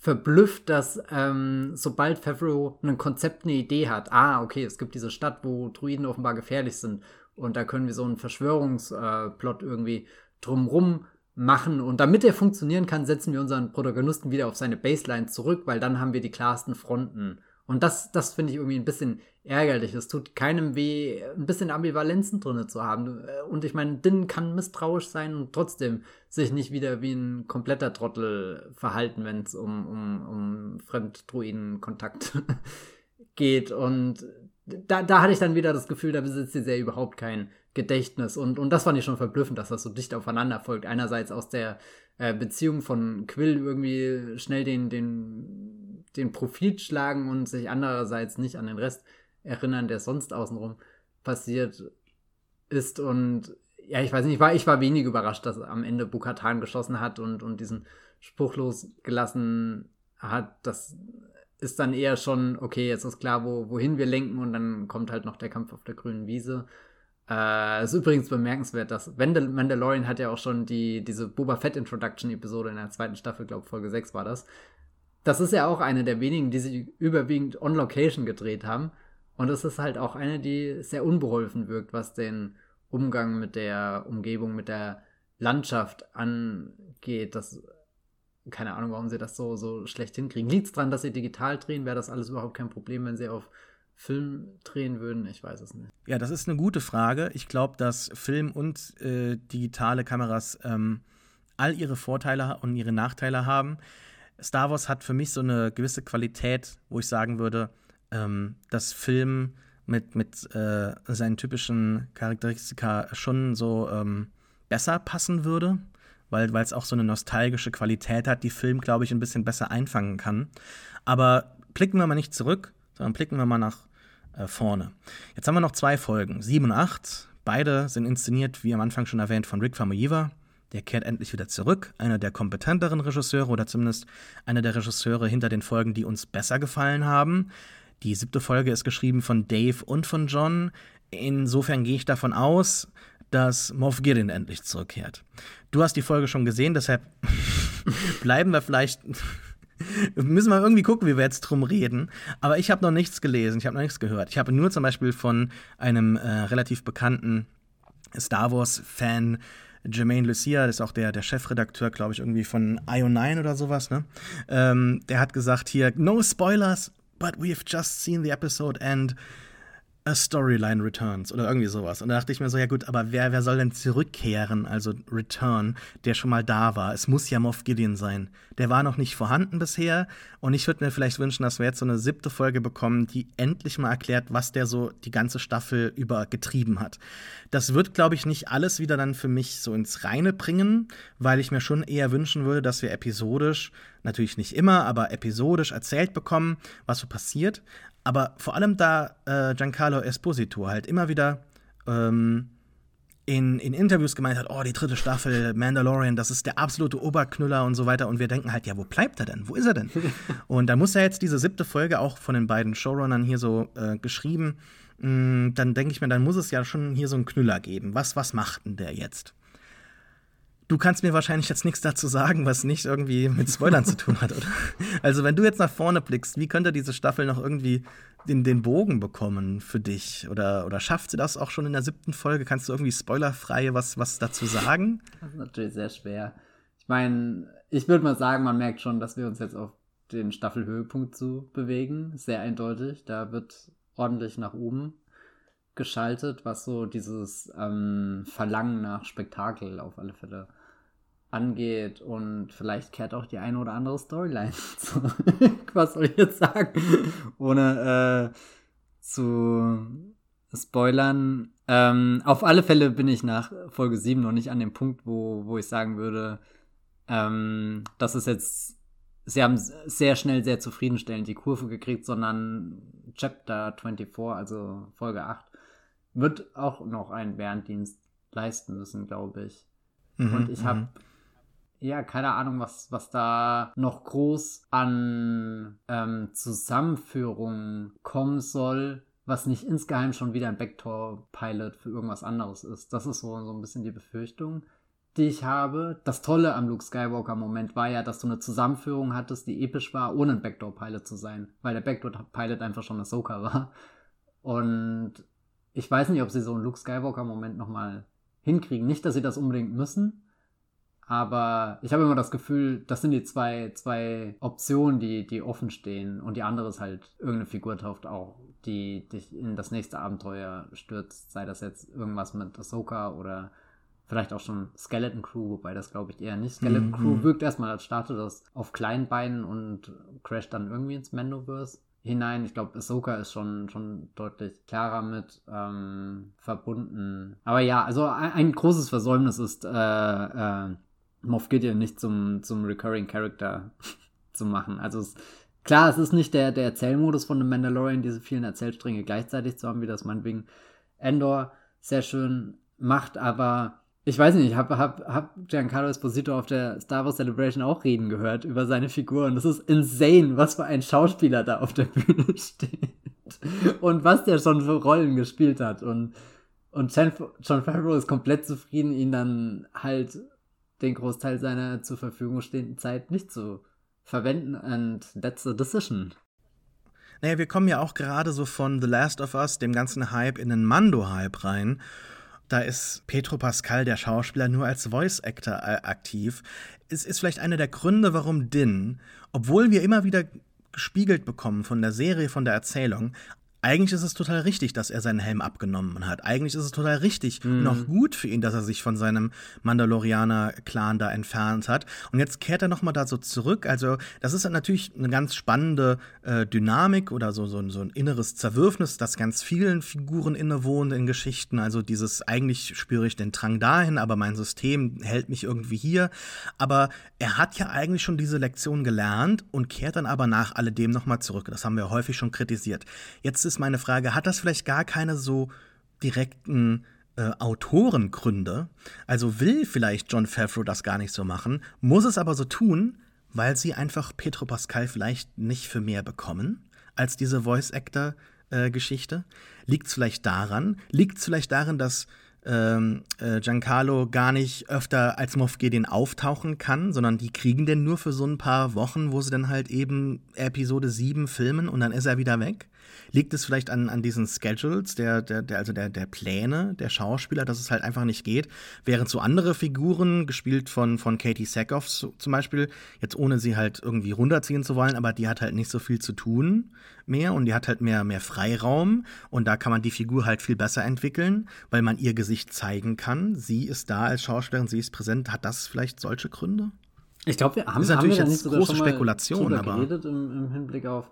verblüfft, dass ähm, sobald Favreau ein Konzept, eine Idee hat, ah, okay, es gibt diese Stadt, wo Druiden offenbar gefährlich sind und da können wir so einen Verschwörungsplot irgendwie drumrum machen und damit er funktionieren kann, setzen wir unseren Protagonisten wieder auf seine Baseline zurück, weil dann haben wir die klarsten Fronten. Und das, das finde ich irgendwie ein bisschen ärgerlich. Es tut keinem weh, ein bisschen Ambivalenzen drin zu haben. Und ich meine, Din kann misstrauisch sein und trotzdem sich nicht wieder wie ein kompletter Trottel verhalten, wenn es um, um, um Fremddruiden-Kontakt geht. Und da, da hatte ich dann wieder das Gefühl, da besitzt die Serie überhaupt kein Gedächtnis. Und, und das fand ich schon verblüffend, dass das so dicht aufeinander folgt. Einerseits aus der äh, Beziehung von Quill irgendwie schnell den, den, den Profit schlagen und sich andererseits nicht an den Rest erinnern, der sonst außenrum passiert ist. Und ja, ich weiß nicht, ich war, ich war wenig überrascht, dass am Ende Bukatan geschossen hat und, und diesen Spruch losgelassen hat. Das ist dann eher schon, okay, jetzt ist klar, wo, wohin wir lenken und dann kommt halt noch der Kampf auf der grünen Wiese. Äh, ist übrigens bemerkenswert, dass Mandal Mandalorian hat ja auch schon die, diese Boba Fett Introduction Episode in der zweiten Staffel, glaube Folge 6 war das. Das ist ja auch eine der wenigen, die sich überwiegend on Location gedreht haben. Und es ist halt auch eine, die sehr unbeholfen wirkt, was den Umgang mit der Umgebung, mit der Landschaft angeht. Das, keine Ahnung, warum sie das so, so schlecht hinkriegen. Liegt es daran, dass sie digital drehen? Wäre das alles überhaupt kein Problem, wenn sie auf Film drehen würden? Ich weiß es nicht. Ja, das ist eine gute Frage. Ich glaube, dass Film und äh, digitale Kameras ähm, all ihre Vorteile und ihre Nachteile haben. Star Wars hat für mich so eine gewisse Qualität, wo ich sagen würde, ähm, dass Film mit, mit äh, seinen typischen Charakteristika schon so ähm, besser passen würde, weil es auch so eine nostalgische Qualität hat, die Film, glaube ich, ein bisschen besser einfangen kann. Aber blicken wir mal nicht zurück, sondern blicken wir mal nach äh, vorne. Jetzt haben wir noch zwei Folgen, 7 und 8. Beide sind inszeniert, wie am Anfang schon erwähnt, von Rick Famuyiwa. Der kehrt endlich wieder zurück, einer der kompetenteren Regisseure oder zumindest einer der Regisseure hinter den Folgen, die uns besser gefallen haben. Die siebte Folge ist geschrieben von Dave und von John. Insofern gehe ich davon aus, dass Moff Gideon endlich zurückkehrt. Du hast die Folge schon gesehen, deshalb bleiben wir vielleicht Müssen wir irgendwie gucken, wie wir jetzt drum reden. Aber ich habe noch nichts gelesen, ich habe noch nichts gehört. Ich habe nur zum Beispiel von einem äh, relativ bekannten Star Wars-Fan, Jermaine Lucia, das ist auch der, der Chefredakteur, glaube ich, irgendwie von IO9 oder sowas, ne? Ähm, der hat gesagt hier, no spoilers, but we've just seen the episode and A Storyline Returns oder irgendwie sowas. Und da dachte ich mir so, ja gut, aber wer, wer soll denn zurückkehren, also Return, der schon mal da war? Es muss ja Moff Gideon sein. Der war noch nicht vorhanden bisher und ich würde mir vielleicht wünschen, dass wir jetzt so eine siebte Folge bekommen, die endlich mal erklärt, was der so die ganze Staffel über getrieben hat. Das wird, glaube ich, nicht alles wieder dann für mich so ins Reine bringen, weil ich mir schon eher wünschen würde, dass wir episodisch, natürlich nicht immer, aber episodisch erzählt bekommen, was so passiert. Aber vor allem da äh, Giancarlo Esposito halt immer wieder ähm, in, in Interviews gemeint hat, oh, die dritte Staffel Mandalorian, das ist der absolute Oberknüller und so weiter. Und wir denken halt, ja, wo bleibt er denn? Wo ist er denn? und da muss ja jetzt diese siebte Folge auch von den beiden Showrunnern hier so äh, geschrieben. Mm, dann denke ich mir, dann muss es ja schon hier so einen Knüller geben. Was, was macht denn der jetzt? Du kannst mir wahrscheinlich jetzt nichts dazu sagen, was nicht irgendwie mit Spoilern zu tun hat, oder? Also, wenn du jetzt nach vorne blickst, wie könnte diese Staffel noch irgendwie den, den Bogen bekommen für dich? Oder, oder schafft sie das auch schon in der siebten Folge? Kannst du irgendwie spoilerfrei was, was dazu sagen? Das ist natürlich sehr schwer. Ich meine, ich würde mal sagen, man merkt schon, dass wir uns jetzt auf den Staffelhöhepunkt zu bewegen. Sehr eindeutig. Da wird ordentlich nach oben geschaltet, was so dieses ähm, Verlangen nach Spektakel auf alle Fälle angeht und vielleicht kehrt auch die eine oder andere Storyline zurück. Was soll ich jetzt sagen? Ohne äh, zu spoilern. Ähm, auf alle Fälle bin ich nach Folge 7 noch nicht an dem Punkt, wo, wo ich sagen würde, ähm, das ist jetzt, sie haben sehr schnell, sehr zufriedenstellend die Kurve gekriegt, sondern Chapter 24, also Folge 8, wird auch noch einen Bärendienst leisten müssen, glaube ich. Mhm, und ich habe mhm ja, keine Ahnung, was, was da noch groß an ähm, Zusammenführungen kommen soll, was nicht insgeheim schon wieder ein Backdoor-Pilot für irgendwas anderes ist. Das ist so, so ein bisschen die Befürchtung, die ich habe. Das Tolle am Luke Skywalker-Moment war ja, dass du eine Zusammenführung hattest, die episch war, ohne ein Backdoor-Pilot zu sein, weil der Backdoor-Pilot einfach schon Ahsoka war. Und ich weiß nicht, ob sie so einen Luke Skywalker-Moment nochmal hinkriegen. Nicht, dass sie das unbedingt müssen, aber ich habe immer das Gefühl, das sind die zwei, zwei Optionen, die, die offen stehen. Und die andere ist halt, irgendeine Figur taucht auch, die dich in das nächste Abenteuer stürzt. Sei das jetzt irgendwas mit Ahsoka oder vielleicht auch schon Skeleton Crew, wobei das glaube ich eher nicht. Skeleton mhm. Crew wirkt erstmal als startet das auf kleinen Beinen und crasht dann irgendwie ins Mandoverse. hinein. Ich glaube, Ahsoka ist schon, schon deutlich klarer mit ähm, verbunden. Aber ja, also ein, ein großes Versäumnis ist, äh, äh, Moff Gideon nicht zum, zum Recurring Character zu machen. Also es, klar, es ist nicht der, der Erzählmodus von The Mandalorian, diese vielen Erzählstränge gleichzeitig zu haben, wie das meinetwegen Endor sehr schön macht, aber ich weiß nicht, ich habe hab, hab Giancarlo Esposito auf der Star Wars Celebration auch reden gehört über seine Figur und das ist insane, was für ein Schauspieler da auf der Bühne steht und was der schon für Rollen gespielt hat und und John Favreau ist komplett zufrieden, ihn dann halt den Großteil seiner zur Verfügung stehenden Zeit nicht zu verwenden and that's the decision. Naja, wir kommen ja auch gerade so von The Last of Us, dem ganzen Hype, in den Mando-Hype rein. Da ist Petro Pascal, der Schauspieler, nur als Voice Actor aktiv. Es ist vielleicht einer der Gründe, warum Din, obwohl wir immer wieder gespiegelt bekommen von der Serie, von der Erzählung, eigentlich ist es total richtig, dass er seinen Helm abgenommen hat. Eigentlich ist es total richtig mhm. und auch gut für ihn, dass er sich von seinem Mandalorianer-Clan da entfernt hat. Und jetzt kehrt er nochmal da so zurück. Also, das ist natürlich eine ganz spannende äh, Dynamik oder so, so, so ein inneres Zerwürfnis, das ganz vielen Figuren innewohnt in Geschichten. Also, dieses, eigentlich spüre ich den Drang dahin, aber mein System hält mich irgendwie hier. Aber er hat ja eigentlich schon diese Lektion gelernt und kehrt dann aber nach alledem nochmal zurück. Das haben wir häufig schon kritisiert. Jetzt ist meine Frage, hat das vielleicht gar keine so direkten äh, Autorengründe? Also will vielleicht John Favreau das gar nicht so machen, muss es aber so tun, weil sie einfach Petro Pascal vielleicht nicht für mehr bekommen als diese Voice-Actor-Geschichte? Äh, Liegt es vielleicht daran? Liegt es vielleicht daran, dass ähm, äh, Giancarlo gar nicht öfter als Moff Gideon auftauchen kann, sondern die kriegen den nur für so ein paar Wochen, wo sie dann halt eben Episode 7 filmen und dann ist er wieder weg? Liegt es vielleicht an, an diesen Schedules, der, der, der, also der, der Pläne der Schauspieler, dass es halt einfach nicht geht? Während so andere Figuren, gespielt von, von Katie Sackhoff zum Beispiel, jetzt ohne sie halt irgendwie runterziehen zu wollen, aber die hat halt nicht so viel zu tun mehr und die hat halt mehr, mehr Freiraum und da kann man die Figur halt viel besser entwickeln, weil man ihr Gesicht zeigen kann. Sie ist da als Schauspielerin, sie ist präsent. Hat das vielleicht solche Gründe? Ich glaube, wir haben, das ist natürlich haben wir jetzt große Spekulation, aber geredet im, im Hinblick auf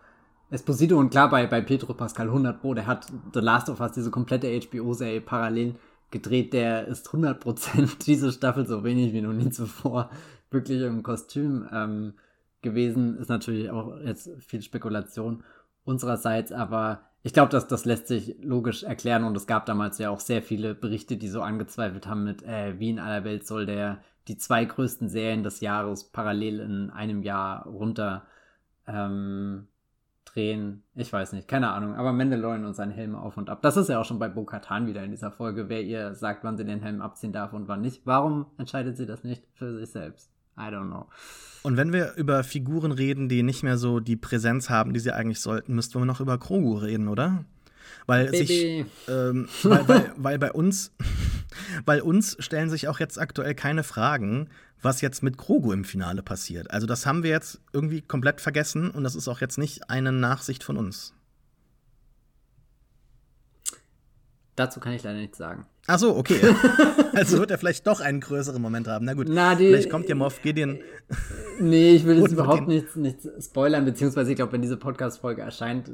Esposito und klar bei, bei Pedro Pascal 100 Pro, der hat The Last of Us, diese komplette HBO-Serie parallel gedreht, der ist 100% diese Staffel so wenig wie noch nie zuvor wirklich im Kostüm ähm, gewesen. Ist natürlich auch jetzt viel Spekulation unsererseits, aber ich glaube, dass das lässt sich logisch erklären und es gab damals ja auch sehr viele Berichte, die so angezweifelt haben mit, äh, wie in aller Welt soll der die zwei größten Serien des Jahres parallel in einem Jahr runter ähm, drehen. Ich weiß nicht, keine Ahnung. Aber Mandalorian und sein Helm auf und ab. Das ist ja auch schon bei Bo-Katan wieder in dieser Folge, wer ihr sagt, wann sie den Helm abziehen darf und wann nicht. Warum entscheidet sie das nicht für sich selbst? I don't know. Und wenn wir über Figuren reden, die nicht mehr so die Präsenz haben, die sie eigentlich sollten, müssten wir noch über Krogu reden, oder? Weil Baby. sich, ähm, weil, weil, weil bei uns, weil uns stellen sich auch jetzt aktuell keine Fragen, was jetzt mit Krogu im Finale passiert. Also das haben wir jetzt irgendwie komplett vergessen und das ist auch jetzt nicht eine Nachsicht von uns. Dazu kann ich leider nichts sagen. Ach so, okay. also wird er vielleicht doch einen größeren Moment haben. Na gut, Na, die, vielleicht kommt ja Moff Gideon. Nee, ich will jetzt überhaupt nichts, nichts spoilern, beziehungsweise ich glaube, wenn diese Podcast-Folge erscheint,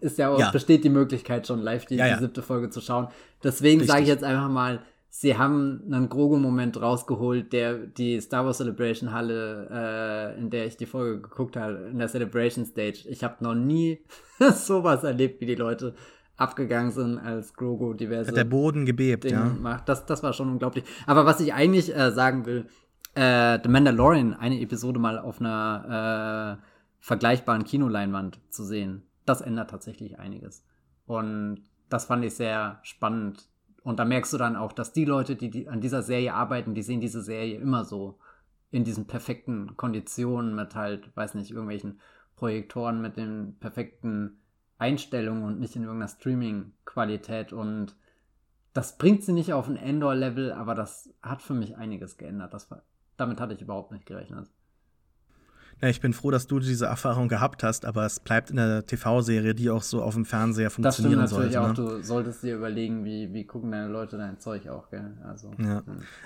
ist ja auch, ja. besteht die Möglichkeit schon live die, ja, ja. die siebte Folge zu schauen. Deswegen sage ich jetzt einfach mal, sie haben einen Grogu-Moment rausgeholt, der die Star Wars Celebration Halle, äh, in der ich die Folge geguckt habe, in der Celebration Stage. Ich habe noch nie sowas erlebt, wie die Leute abgegangen sind, als Grogu diverse. Hat der Boden gebebt, Dinge ja. Macht. Das, das war schon unglaublich. Aber was ich eigentlich äh, sagen will, äh, The Mandalorian, eine Episode mal auf einer äh, vergleichbaren Kinoleinwand zu sehen, das ändert tatsächlich einiges. Und das fand ich sehr spannend, und da merkst du dann auch, dass die Leute, die, die an dieser Serie arbeiten, die sehen diese Serie immer so in diesen perfekten Konditionen mit halt, weiß nicht, irgendwelchen Projektoren mit den perfekten Einstellungen und nicht in irgendeiner Streaming-Qualität. Und das bringt sie nicht auf ein Endor-Level, aber das hat für mich einiges geändert. Das damit hatte ich überhaupt nicht gerechnet. Ja, ich bin froh, dass du diese Erfahrung gehabt hast, aber es bleibt in der TV-Serie, die auch so auf dem Fernseher funktionieren das stimmt natürlich sollte. auch. Ne? Du solltest dir überlegen, wie, wie gucken deine Leute dein Zeug auch, gell? Also, ja.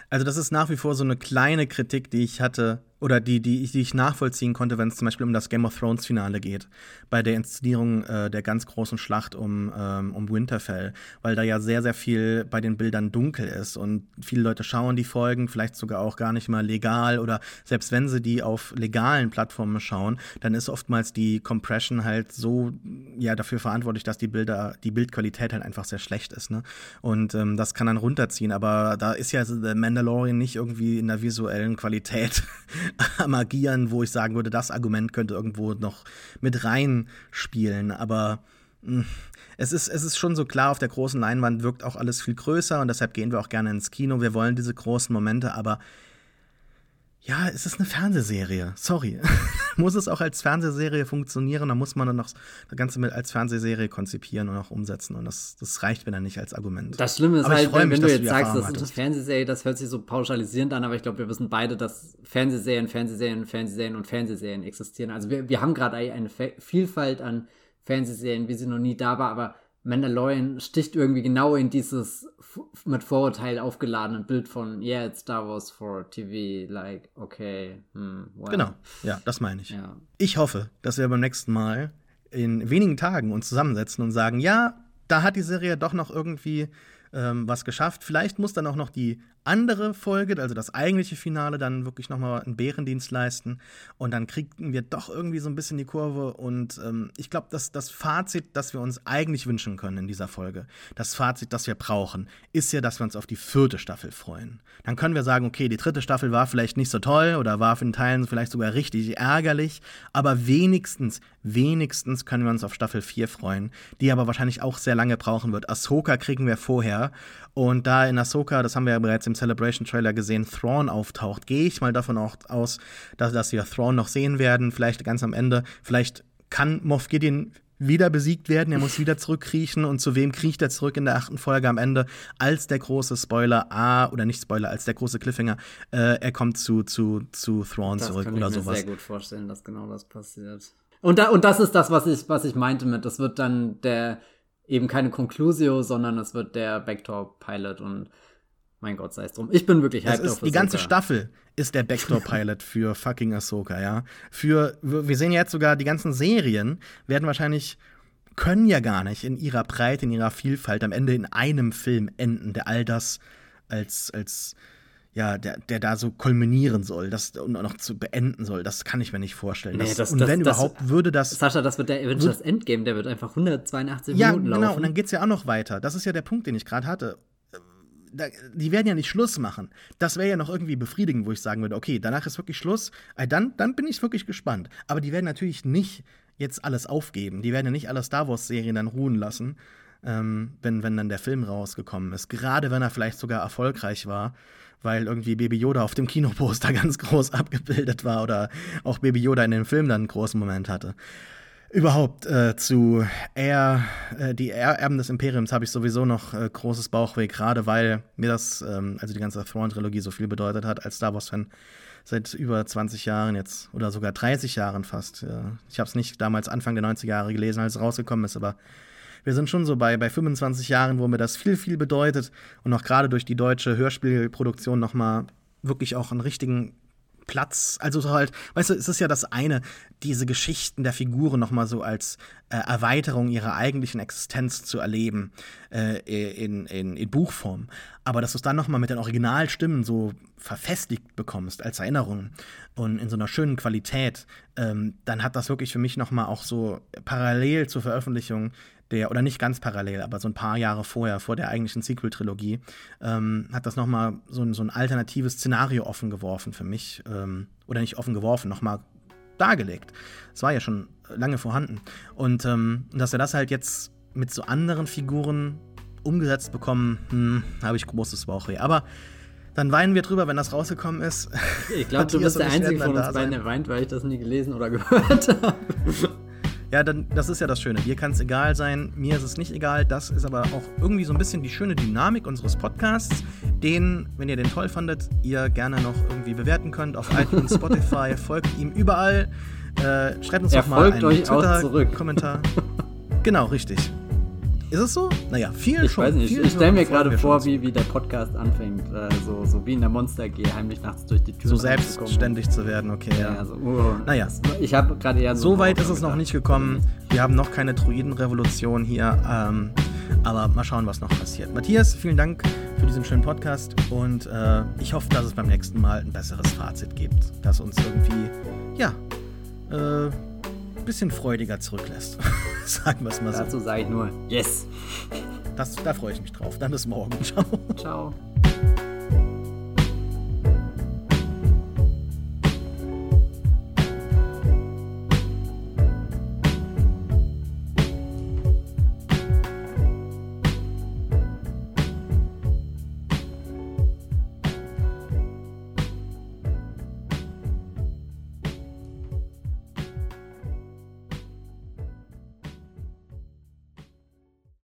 also das ist nach wie vor so eine kleine Kritik, die ich hatte oder die, die, die ich nachvollziehen konnte, wenn es zum Beispiel um das Game of Thrones Finale geht, bei der Inszenierung äh, der ganz großen Schlacht um, ähm, um Winterfell, weil da ja sehr, sehr viel bei den Bildern dunkel ist und viele Leute schauen die Folgen, vielleicht sogar auch gar nicht mal legal oder selbst wenn sie die auf legalen Plattformen schauen, dann ist oftmals die Compression halt so ja dafür verantwortlich, dass die Bilder, die Bildqualität halt einfach sehr schlecht ist. Ne? Und ähm, das kann dann runterziehen, aber da ist ja The Mandalorian nicht irgendwie in der visuellen Qualität am Agieren, wo ich sagen würde, das Argument könnte irgendwo noch mit reinspielen. Aber hm, es ist, es ist schon so klar, auf der großen Leinwand wirkt auch alles viel größer und deshalb gehen wir auch gerne ins Kino. Wir wollen diese großen Momente, aber ja, es ist eine Fernsehserie. Sorry. muss es auch als Fernsehserie funktionieren, dann muss man dann noch das Ganze mit als Fernsehserie konzipieren und auch umsetzen. Und das, das reicht mir dann nicht als Argument. Das Schlimme ist aber halt, wenn, mich, wenn du jetzt sagst, das ist eine Fernsehserie, das hört sich so pauschalisierend an, aber ich glaube, wir wissen beide, dass Fernsehserien, Fernsehserien, Fernsehserien und Fernsehserien existieren. Also wir, wir haben gerade eine Vielfalt an Fernsehserien, wie sie noch nie da war, aber Mandalorian sticht irgendwie genau in dieses mit Vorurteil aufgeladene Bild von, yeah, it's Star Wars for TV, like, okay, hm, well. Genau, ja, das meine ich. Ja. Ich hoffe, dass wir beim nächsten Mal in wenigen Tagen uns zusammensetzen und sagen, ja, da hat die Serie doch noch irgendwie ähm, was geschafft. Vielleicht muss dann auch noch die andere Folge, also das eigentliche Finale, dann wirklich nochmal einen Bärendienst leisten. Und dann kriegen wir doch irgendwie so ein bisschen die Kurve. Und ähm, ich glaube, dass das Fazit, das wir uns eigentlich wünschen können in dieser Folge, das Fazit, das wir brauchen, ist ja, dass wir uns auf die vierte Staffel freuen. Dann können wir sagen, okay, die dritte Staffel war vielleicht nicht so toll oder war in Teilen vielleicht sogar richtig ärgerlich, aber wenigstens, wenigstens können wir uns auf Staffel 4 freuen, die aber wahrscheinlich auch sehr lange brauchen wird. Ahsoka kriegen wir vorher. Und da in Ahsoka, das haben wir ja bereits im Celebration Trailer gesehen, Thrawn auftaucht, gehe ich mal davon auch aus, dass, dass wir Thrawn noch sehen werden, vielleicht ganz am Ende. Vielleicht kann Moff Gideon wieder besiegt werden, er muss wieder zurückkriechen und zu wem kriecht er zurück in der achten Folge am Ende? Als der große Spoiler, ah, oder nicht Spoiler, als der große Cliffhanger, äh, er kommt zu, zu, zu Thrawn das zurück oder sowas. Ich kann mir sehr gut vorstellen, dass genau das passiert. Und, da, und das ist das, was ich, was ich meinte mit, das wird dann der, eben keine Conclusio, sondern es wird der Backdoor-Pilot und mein Gott, sei es drum. Ich bin wirklich hyped auf Die ganze Staffel ist der Backdoor-Pilot für fucking Ahsoka, ja. Für, wir sehen jetzt sogar, die ganzen Serien werden wahrscheinlich, können ja gar nicht in ihrer Breite, in ihrer Vielfalt am Ende in einem Film enden, der all das als, als ja, der, der da so kulminieren soll, das und noch zu beenden soll, das kann ich mir nicht vorstellen. Das, nee, das, und das, wenn überhaupt würde das. Sascha, das wird der Avengers Endgame, der wird einfach 182 ja, Minuten laufen. Ja, genau, und dann geht's ja auch noch weiter. Das ist ja der Punkt, den ich gerade hatte da, die werden ja nicht Schluss machen. Das wäre ja noch irgendwie befriedigend, wo ich sagen würde, okay, danach ist wirklich Schluss. Äh, dann, dann bin ich wirklich gespannt. Aber die werden natürlich nicht jetzt alles aufgeben. Die werden ja nicht alle Star Wars-Serien dann ruhen lassen, ähm, wenn, wenn dann der Film rausgekommen ist. Gerade wenn er vielleicht sogar erfolgreich war, weil irgendwie Baby Yoda auf dem Kinoposter ganz groß abgebildet war oder auch Baby Yoda in dem Film dann einen großen Moment hatte überhaupt äh, zu Air, äh, die Erben des Imperiums habe ich sowieso noch äh, großes Bauchweh, gerade weil mir das, ähm, also die ganze Thrawn-Trilogie so viel bedeutet hat als Star Wars-Fan seit über 20 Jahren jetzt oder sogar 30 Jahren fast. Ja. Ich habe es nicht damals Anfang der 90er Jahre gelesen, als es rausgekommen ist, aber wir sind schon so bei, bei 25 Jahren, wo mir das viel, viel bedeutet und auch gerade durch die deutsche Hörspielproduktion nochmal wirklich auch einen richtigen Platz. Also so halt, weißt du, es ist ja das eine, diese Geschichten der Figuren nochmal so als äh, Erweiterung ihrer eigentlichen Existenz zu erleben äh, in, in, in Buchform. Aber dass du es dann nochmal mit den Originalstimmen so verfestigt bekommst als Erinnerung und in so einer schönen Qualität, ähm, dann hat das wirklich für mich nochmal auch so parallel zur Veröffentlichung der, oder nicht ganz parallel, aber so ein paar Jahre vorher, vor der eigentlichen Sequel-Trilogie, ähm, hat das nochmal so, ein, so ein alternatives Szenario offen geworfen für mich. Ähm, oder nicht offen geworfen, nochmal dargelegt. Es war ja schon lange vorhanden. Und ähm, dass wir das halt jetzt mit so anderen Figuren umgesetzt bekommen, hm, habe ich großes Bauchweh. Aber dann weinen wir drüber, wenn das rausgekommen ist. Ich glaube, du bist der Einzige von uns beiden, der weint, weil ich das nie gelesen oder gehört habe. Ja, dann, das ist ja das Schöne. Dir kann es egal sein, mir ist es nicht egal. Das ist aber auch irgendwie so ein bisschen die schöne Dynamik unseres Podcasts, den, wenn ihr den toll fandet, ihr gerne noch irgendwie bewerten könnt auf iTunes, Spotify, folgt ihm überall. Äh, schreibt uns er doch mal einen Twitter-Kommentar. genau, richtig. Ist es so? Naja, viel ich schon. Weiß nicht, ich stelle mir gerade vor, wie, wie der Podcast anfängt. Äh, so, so wie in der Monster G, heimlich nachts durch die Tür. So selbstständig zu werden, okay. Ja, ja. so, oh, naja. Ich habe gerade eher so. So weit ist es noch nicht gekommen. Wir haben noch keine Druidenrevolution hier. Ähm, aber mal schauen, was noch passiert. Matthias, vielen Dank für diesen schönen Podcast und äh, ich hoffe, dass es beim nächsten Mal ein besseres Fazit gibt, das uns irgendwie, ja, äh, bisschen freudiger zurücklässt. Sagen wir es mal so. Dazu sage ich nur Yes. Das, da freue ich mich drauf. Dann bis morgen. Ciao. Ciao.